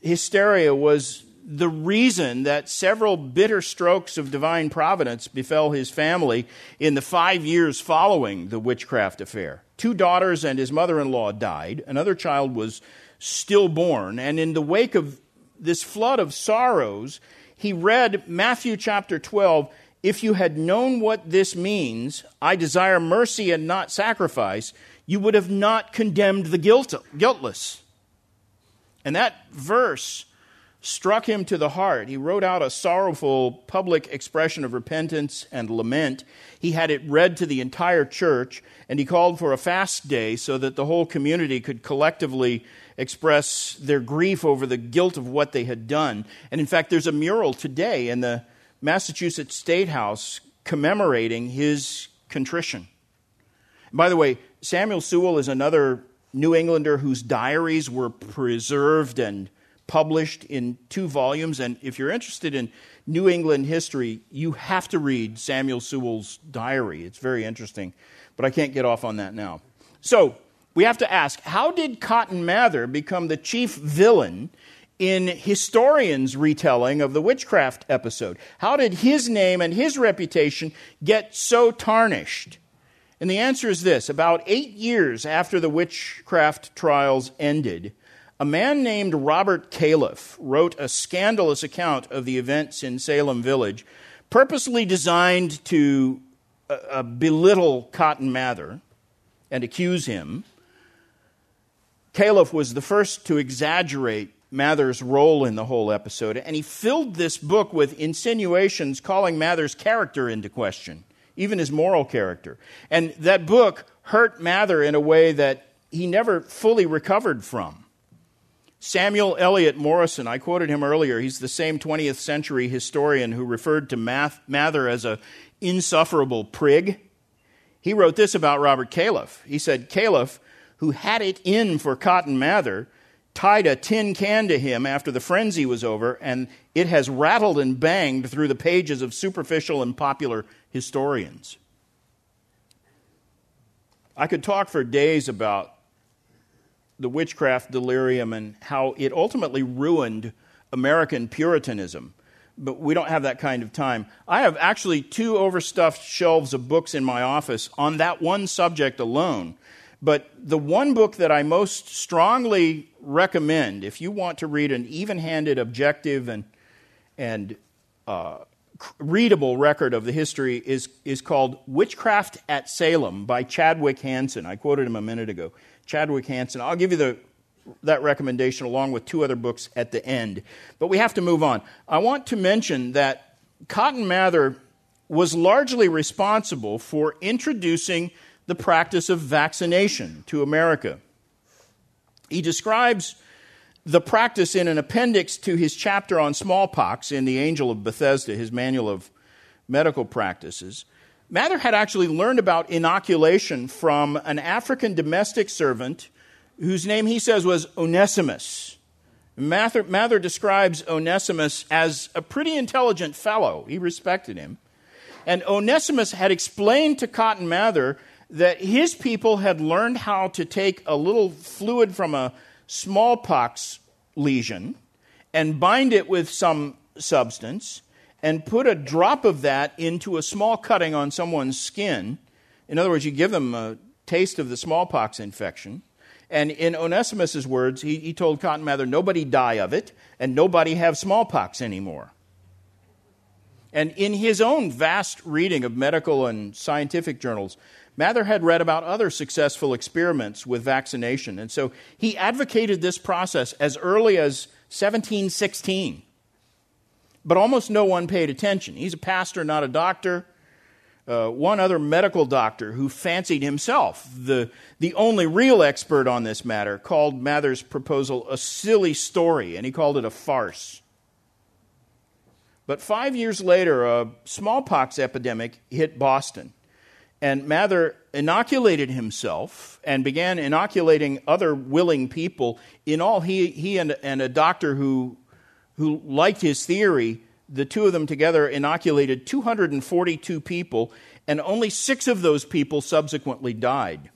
hysteria was the reason that several bitter strokes of divine providence befell his family in the five years following the witchcraft affair. Two daughters and his mother in law died. Another child was stillborn. And in the wake of this flood of sorrows, he read Matthew chapter 12 If you had known what this means, I desire mercy and not sacrifice, you would have not condemned the guilt, guiltless. And that verse struck him to the heart. He wrote out a sorrowful public expression of repentance and lament. He had it read to the entire church, and he called for a fast day so that the whole community could collectively express their grief over the guilt of what they had done. And in fact, there's a mural today in the Massachusetts State House commemorating his contrition. By the way, Samuel Sewall is another New Englander whose diaries were preserved and published in two volumes. And if you're interested in New England history, you have to read Samuel Sewall's diary. It's very interesting, but I can't get off on that now. So we have to ask how did Cotton Mather become the chief villain in historians' retelling of the witchcraft episode? How did his name and his reputation get so tarnished? And the answer is this about eight years after the witchcraft trials ended, a man named Robert Calef wrote a scandalous account of the events in Salem Village, purposely designed to uh, uh, belittle Cotton Mather and accuse him. Calef was the first to exaggerate Mather's role in the whole episode, and he filled this book with insinuations calling Mather's character into question, even his moral character. And that book hurt Mather in a way that he never fully recovered from. Samuel Eliot Morison, I quoted him earlier. He's the same 20th century historian who referred to Mather as a insufferable prig. He wrote this about Robert Calef. He said, Calef, who had it in for Cotton Mather, tied a tin can to him after the frenzy was over, and it has rattled and banged through the pages of superficial and popular historians. I could talk for days about the witchcraft delirium and how it ultimately ruined American Puritanism. But we don't have that kind of time. I have actually two overstuffed shelves of books in my office on that one subject alone. But the one book that I most strongly recommend, if you want to read an even handed, objective, and, and uh, readable record of the history, is, is called Witchcraft at Salem by Chadwick Hansen. I quoted him a minute ago. Chadwick Hansen. I'll give you the, that recommendation along with two other books at the end. But we have to move on. I want to mention that Cotton Mather was largely responsible for introducing the practice of vaccination to America. He describes the practice in an appendix to his chapter on smallpox in The Angel of Bethesda, his manual of medical practices. Mather had actually learned about inoculation from an African domestic servant whose name he says was Onesimus. Mather, Mather describes Onesimus as a pretty intelligent fellow. He respected him. And Onesimus had explained to Cotton Mather that his people had learned how to take a little fluid from a smallpox lesion and bind it with some substance and put a drop of that into a small cutting on someone's skin. In other words, you give them a taste of the smallpox infection. And in Onesimus's words, he, he told Cotton Mather, nobody die of it, and nobody have smallpox anymore. And in his own vast reading of medical and scientific journals, Mather had read about other successful experiments with vaccination. And so he advocated this process as early as 1716 but almost no one paid attention. He's a pastor, not a doctor. Uh, one other medical doctor who fancied himself the, the only real expert on this matter called Mather's proposal a silly story, and he called it a farce. But five years later, a smallpox epidemic hit Boston, and Mather inoculated himself and began inoculating other willing people. In all, he, he and, and a doctor who who liked his theory, the two of them together inoculated 242 people, and only six of those people subsequently died.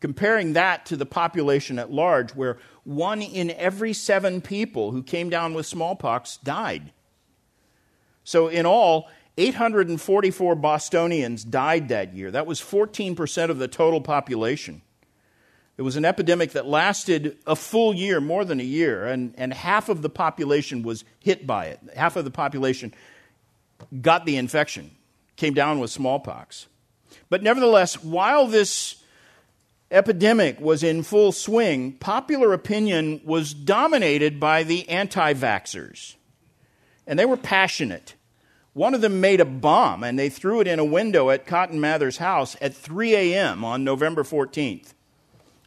comparing that to the population at large, where one in every seven people who came down with smallpox died. So, in all, 844 Bostonians died that year. That was 14% of the total population. It was an epidemic that lasted a full year, more than a year, and, and half of the population was hit by it. Half of the population got the infection, came down with smallpox. But nevertheless, while this epidemic was in full swing, popular opinion was dominated by the anti vaxxers. And they were passionate. One of them made a bomb and they threw it in a window at Cotton Mather's house at 3 a.m. on November 14th.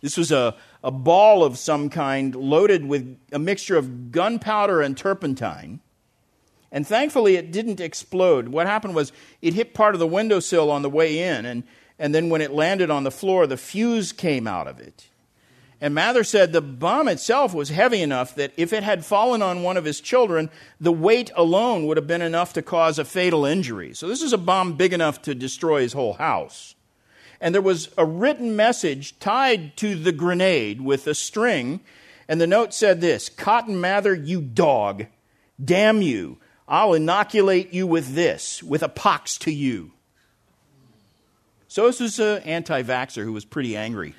This was a, a ball of some kind loaded with a mixture of gunpowder and turpentine. And thankfully, it didn't explode. What happened was it hit part of the windowsill on the way in, and, and then when it landed on the floor, the fuse came out of it. And Mather said the bomb itself was heavy enough that if it had fallen on one of his children, the weight alone would have been enough to cause a fatal injury. So, this is a bomb big enough to destroy his whole house and there was a written message tied to the grenade with a string, and the note said this Cotton Mather, you dog, damn you, I'll inoculate you with this, with a pox to you. So this was an anti vaxxer who was pretty angry.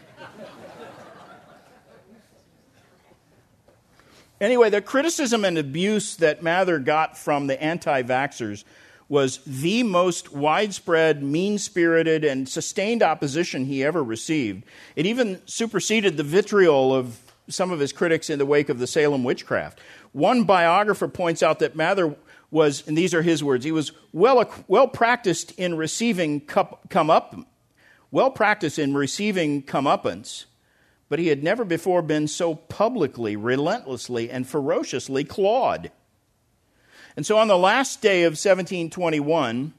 Anyway, the criticism and abuse that Mather got from the anti vaxxers was the most widespread, mean spirited, and sustained opposition he ever received. It even superseded the vitriol of some of his critics in the wake of the Salem witchcraft. One biographer points out that Mather was, and these are his words, he was well, well practiced in receiving come up, well practiced in receiving comeuppance, but he had never before been so publicly, relentlessly, and ferociously clawed. And so on the last day of 1721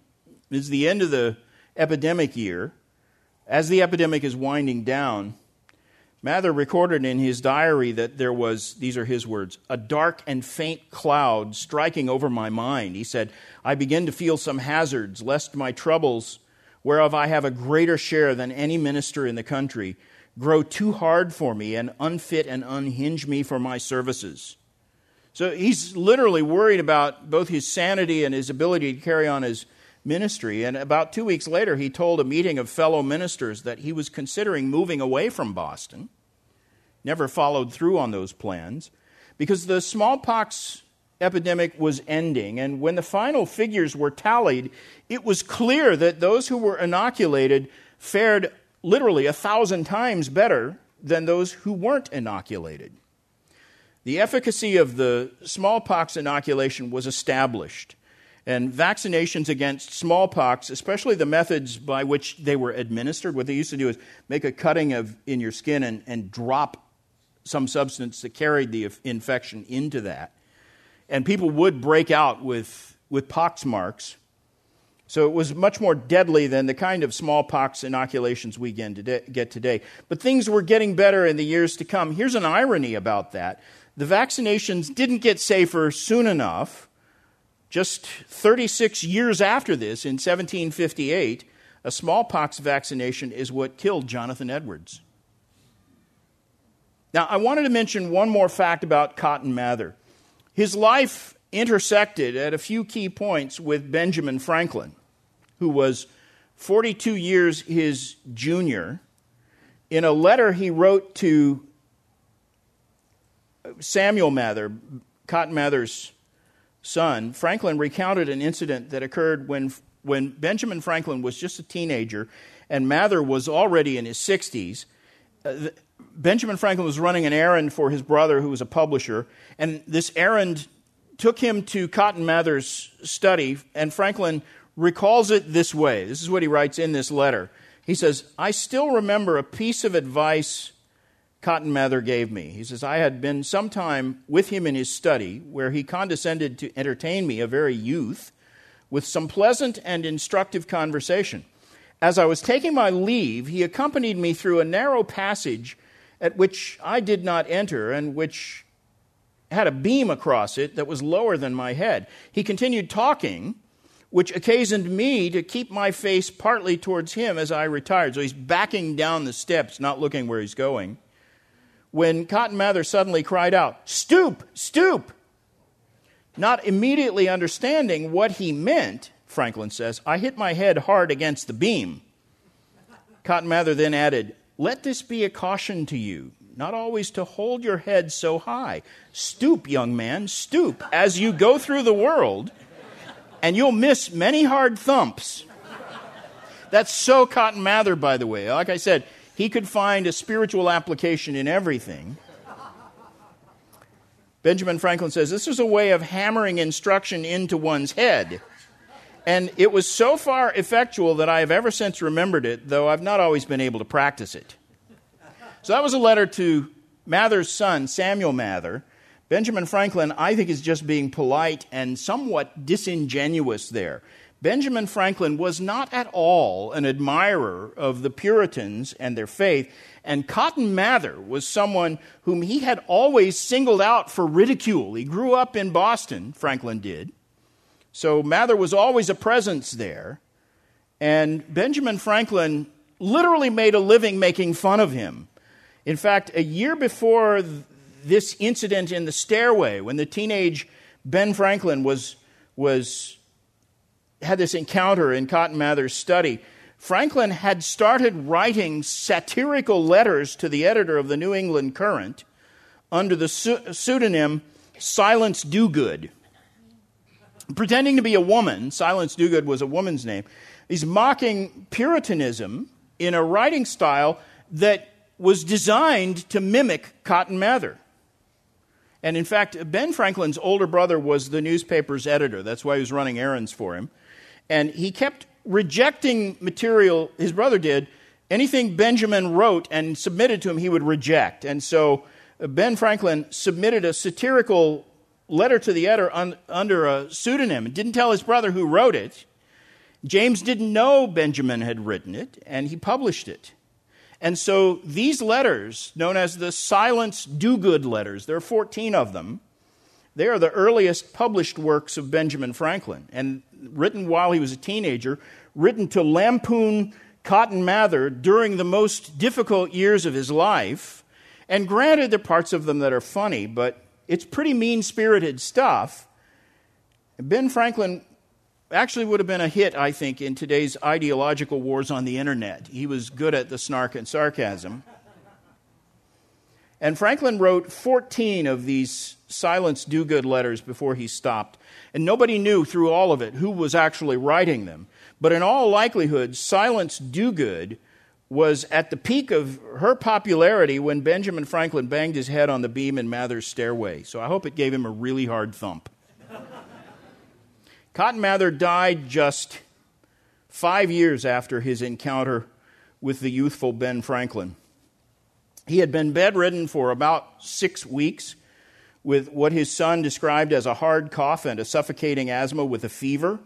is the end of the epidemic year. As the epidemic is winding down, Mather recorded in his diary that there was, these are his words, a dark and faint cloud striking over my mind. He said, I begin to feel some hazards, lest my troubles, whereof I have a greater share than any minister in the country, grow too hard for me and unfit and unhinge me for my services. So he's literally worried about both his sanity and his ability to carry on his ministry. And about two weeks later, he told a meeting of fellow ministers that he was considering moving away from Boston. Never followed through on those plans because the smallpox epidemic was ending. And when the final figures were tallied, it was clear that those who were inoculated fared literally a thousand times better than those who weren't inoculated. The efficacy of the smallpox inoculation was established, and vaccinations against smallpox, especially the methods by which they were administered, what they used to do is make a cutting of, in your skin and, and drop some substance that carried the infection into that. And people would break out with, with pox marks. So it was much more deadly than the kind of smallpox inoculations we get today. But things were getting better in the years to come. Here's an irony about that the vaccinations didn't get safer soon enough. Just 36 years after this, in 1758, a smallpox vaccination is what killed Jonathan Edwards. Now, I wanted to mention one more fact about Cotton Mather. His life intersected at a few key points with Benjamin Franklin, who was 42 years his junior. In a letter he wrote to Samuel Mather, Cotton Mather's son, Franklin recounted an incident that occurred when, when Benjamin Franklin was just a teenager and Mather was already in his 60s. Uh, Benjamin Franklin was running an errand for his brother, who was a publisher, and this errand took him to Cotton Mather's study, and Franklin recalls it this way. This is what he writes in this letter. He says, I still remember a piece of advice Cotton Mather gave me. He says, I had been some time with him in his study, where he condescended to entertain me, a very youth, with some pleasant and instructive conversation. As I was taking my leave, he accompanied me through a narrow passage at which I did not enter and which had a beam across it that was lower than my head. He continued talking which occasioned me to keep my face partly towards him as I retired. So he's backing down the steps, not looking where he's going. When Cotton Mather suddenly cried out, Stoop, stoop! Not immediately understanding what he meant, Franklin says, I hit my head hard against the beam. Cotton Mather then added, Let this be a caution to you, not always to hold your head so high. Stoop, young man, stoop as you go through the world, and you'll miss many hard thumps. That's so Cotton Mather, by the way. Like I said, he could find a spiritual application in everything. Benjamin Franklin says this is a way of hammering instruction into one's head. And it was so far effectual that I have ever since remembered it, though I've not always been able to practice it. So that was a letter to Mather's son, Samuel Mather. Benjamin Franklin, I think, is just being polite and somewhat disingenuous there. Benjamin Franklin was not at all an admirer of the Puritans and their faith, and Cotton Mather was someone whom he had always singled out for ridicule. He grew up in Boston, Franklin did. So Mather was always a presence there. And Benjamin Franklin literally made a living making fun of him. In fact, a year before this incident in the stairway, when the teenage Ben Franklin was, was, had this encounter in Cotton Mather's study, Franklin had started writing satirical letters to the editor of the New England Courant under the pseudonym Silence Dogood. Pretending to be a woman, Silence Dogood was a woman's name, he's mocking Puritanism in a writing style that was designed to mimic Cotton Mather. And in fact, Ben Franklin's older brother was the newspaper's editor. That's why he was running errands for him. And he kept rejecting material, his brother did. Anything Benjamin wrote and submitted to him, he would reject. And so uh, Ben Franklin submitted a satirical letter to the editor un, under a pseudonym and didn't tell his brother who wrote it. James didn't know Benjamin had written it, and he published it. And so these letters, known as the Silence Dogood letters, there are 14 of them, they are the earliest published works of Benjamin Franklin. And written while he was a teenager, written to lampoon Cotton Mather during the most difficult years of his life. And granted, there are parts of them that are funny, but it's pretty mean spirited stuff. Ben Franklin actually would have been a hit, I think, in today's ideological wars on the internet. He was good at the snark and sarcasm. And Franklin wrote 14 of these Silence Dogood letters before he stopped. And nobody knew through all of it who was actually writing them. But in all likelihood, Silence Dogood was at the peak of her popularity when Benjamin Franklin banged his head on the beam in Mather's stairway. So I hope it gave him a really hard thump. Cotton Mather died just five years after his encounter with the youthful Ben Franklin. He had been bedridden for about six weeks with what his son described as a hard cough and a suffocating asthma with a fever.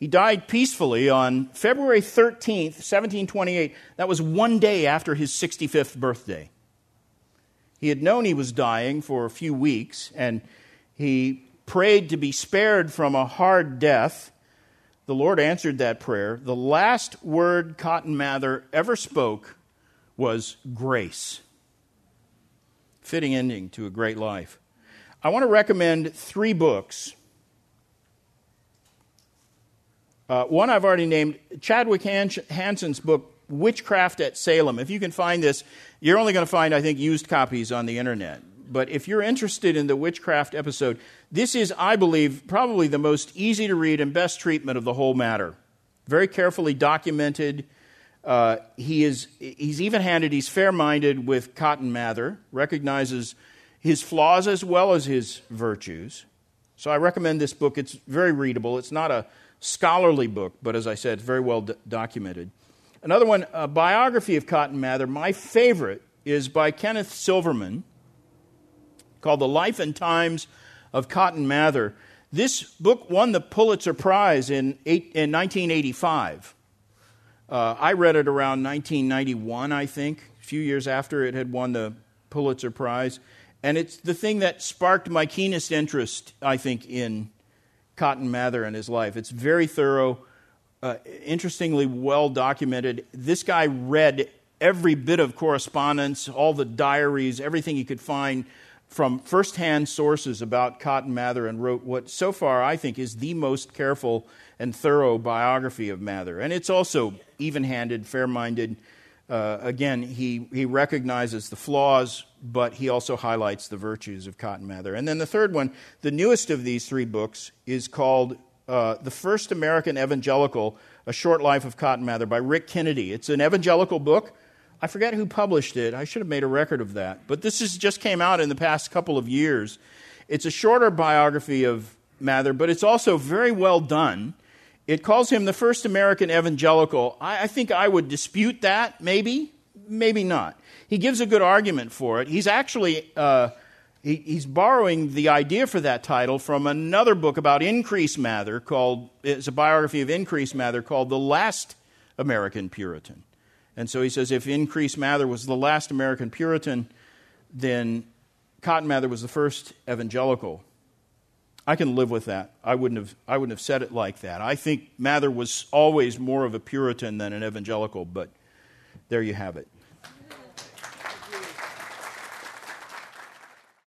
He died peacefully on February 13th, 1728. That was one day after his 65th birthday. He had known he was dying for a few weeks, and he prayed to be spared from a hard death. The Lord answered that prayer. The last word Cotton Mather ever spoke was grace. Fitting ending to a great life. I want to recommend three books. Uh, one I've already named Chadwick Hansen's book, Witchcraft at Salem. If you can find this, you're only going to find, I think, used copies on the internet. But if you're interested in the witchcraft episode, this is, I believe, probably the most easy to read and best treatment of the whole matter. Very carefully documented. Uh, he is, he's even handed, he's fair minded with Cotton Mather, recognizes his flaws as well as his virtues. So I recommend this book. It's very readable. It's not a scholarly book, but as I said, it's very well d- documented. Another one, a biography of Cotton Mather. My favorite is by Kenneth Silverman called The Life and Times of Cotton Mather. This book won the Pulitzer Prize in, eight, in 1985. Uh, I read it around 1991, I think, a few years after it had won the Pulitzer Prize. And it's the thing that sparked my keenest interest, I think, in, Cotton Mather and his life. It's very thorough, uh, interestingly well documented. This guy read every bit of correspondence, all the diaries, everything he could find from firsthand sources about Cotton Mather and wrote what so far I think is the most careful and thorough biography of Mather. And it's also even handed, fair minded. Uh, again, he, he recognizes the flaws, but he also highlights the virtues of Cotton Mather. And then the third one, the newest of these three books, is called uh, The First American Evangelical A Short Life of Cotton Mather by Rick Kennedy. It's an evangelical book. I forget who published it. I should have made a record of that. But this is, just came out in the past couple of years. It's a shorter biography of Mather, but it's also very well done. It calls him the first American evangelical. I, I think I would dispute that, maybe, maybe not. He gives a good argument for it. He's actually uh, he, he's borrowing the idea for that title from another book about Increase Mather called it's a biography of Increase Mather called The Last American Puritan. And so he says if Increase Mather was the last American Puritan, then Cotton Mather was the first evangelical. I can live with that. I wouldn't have, I wouldn't have said it like that. I think Mather was always more of a Puritan than an evangelical, but there you have it.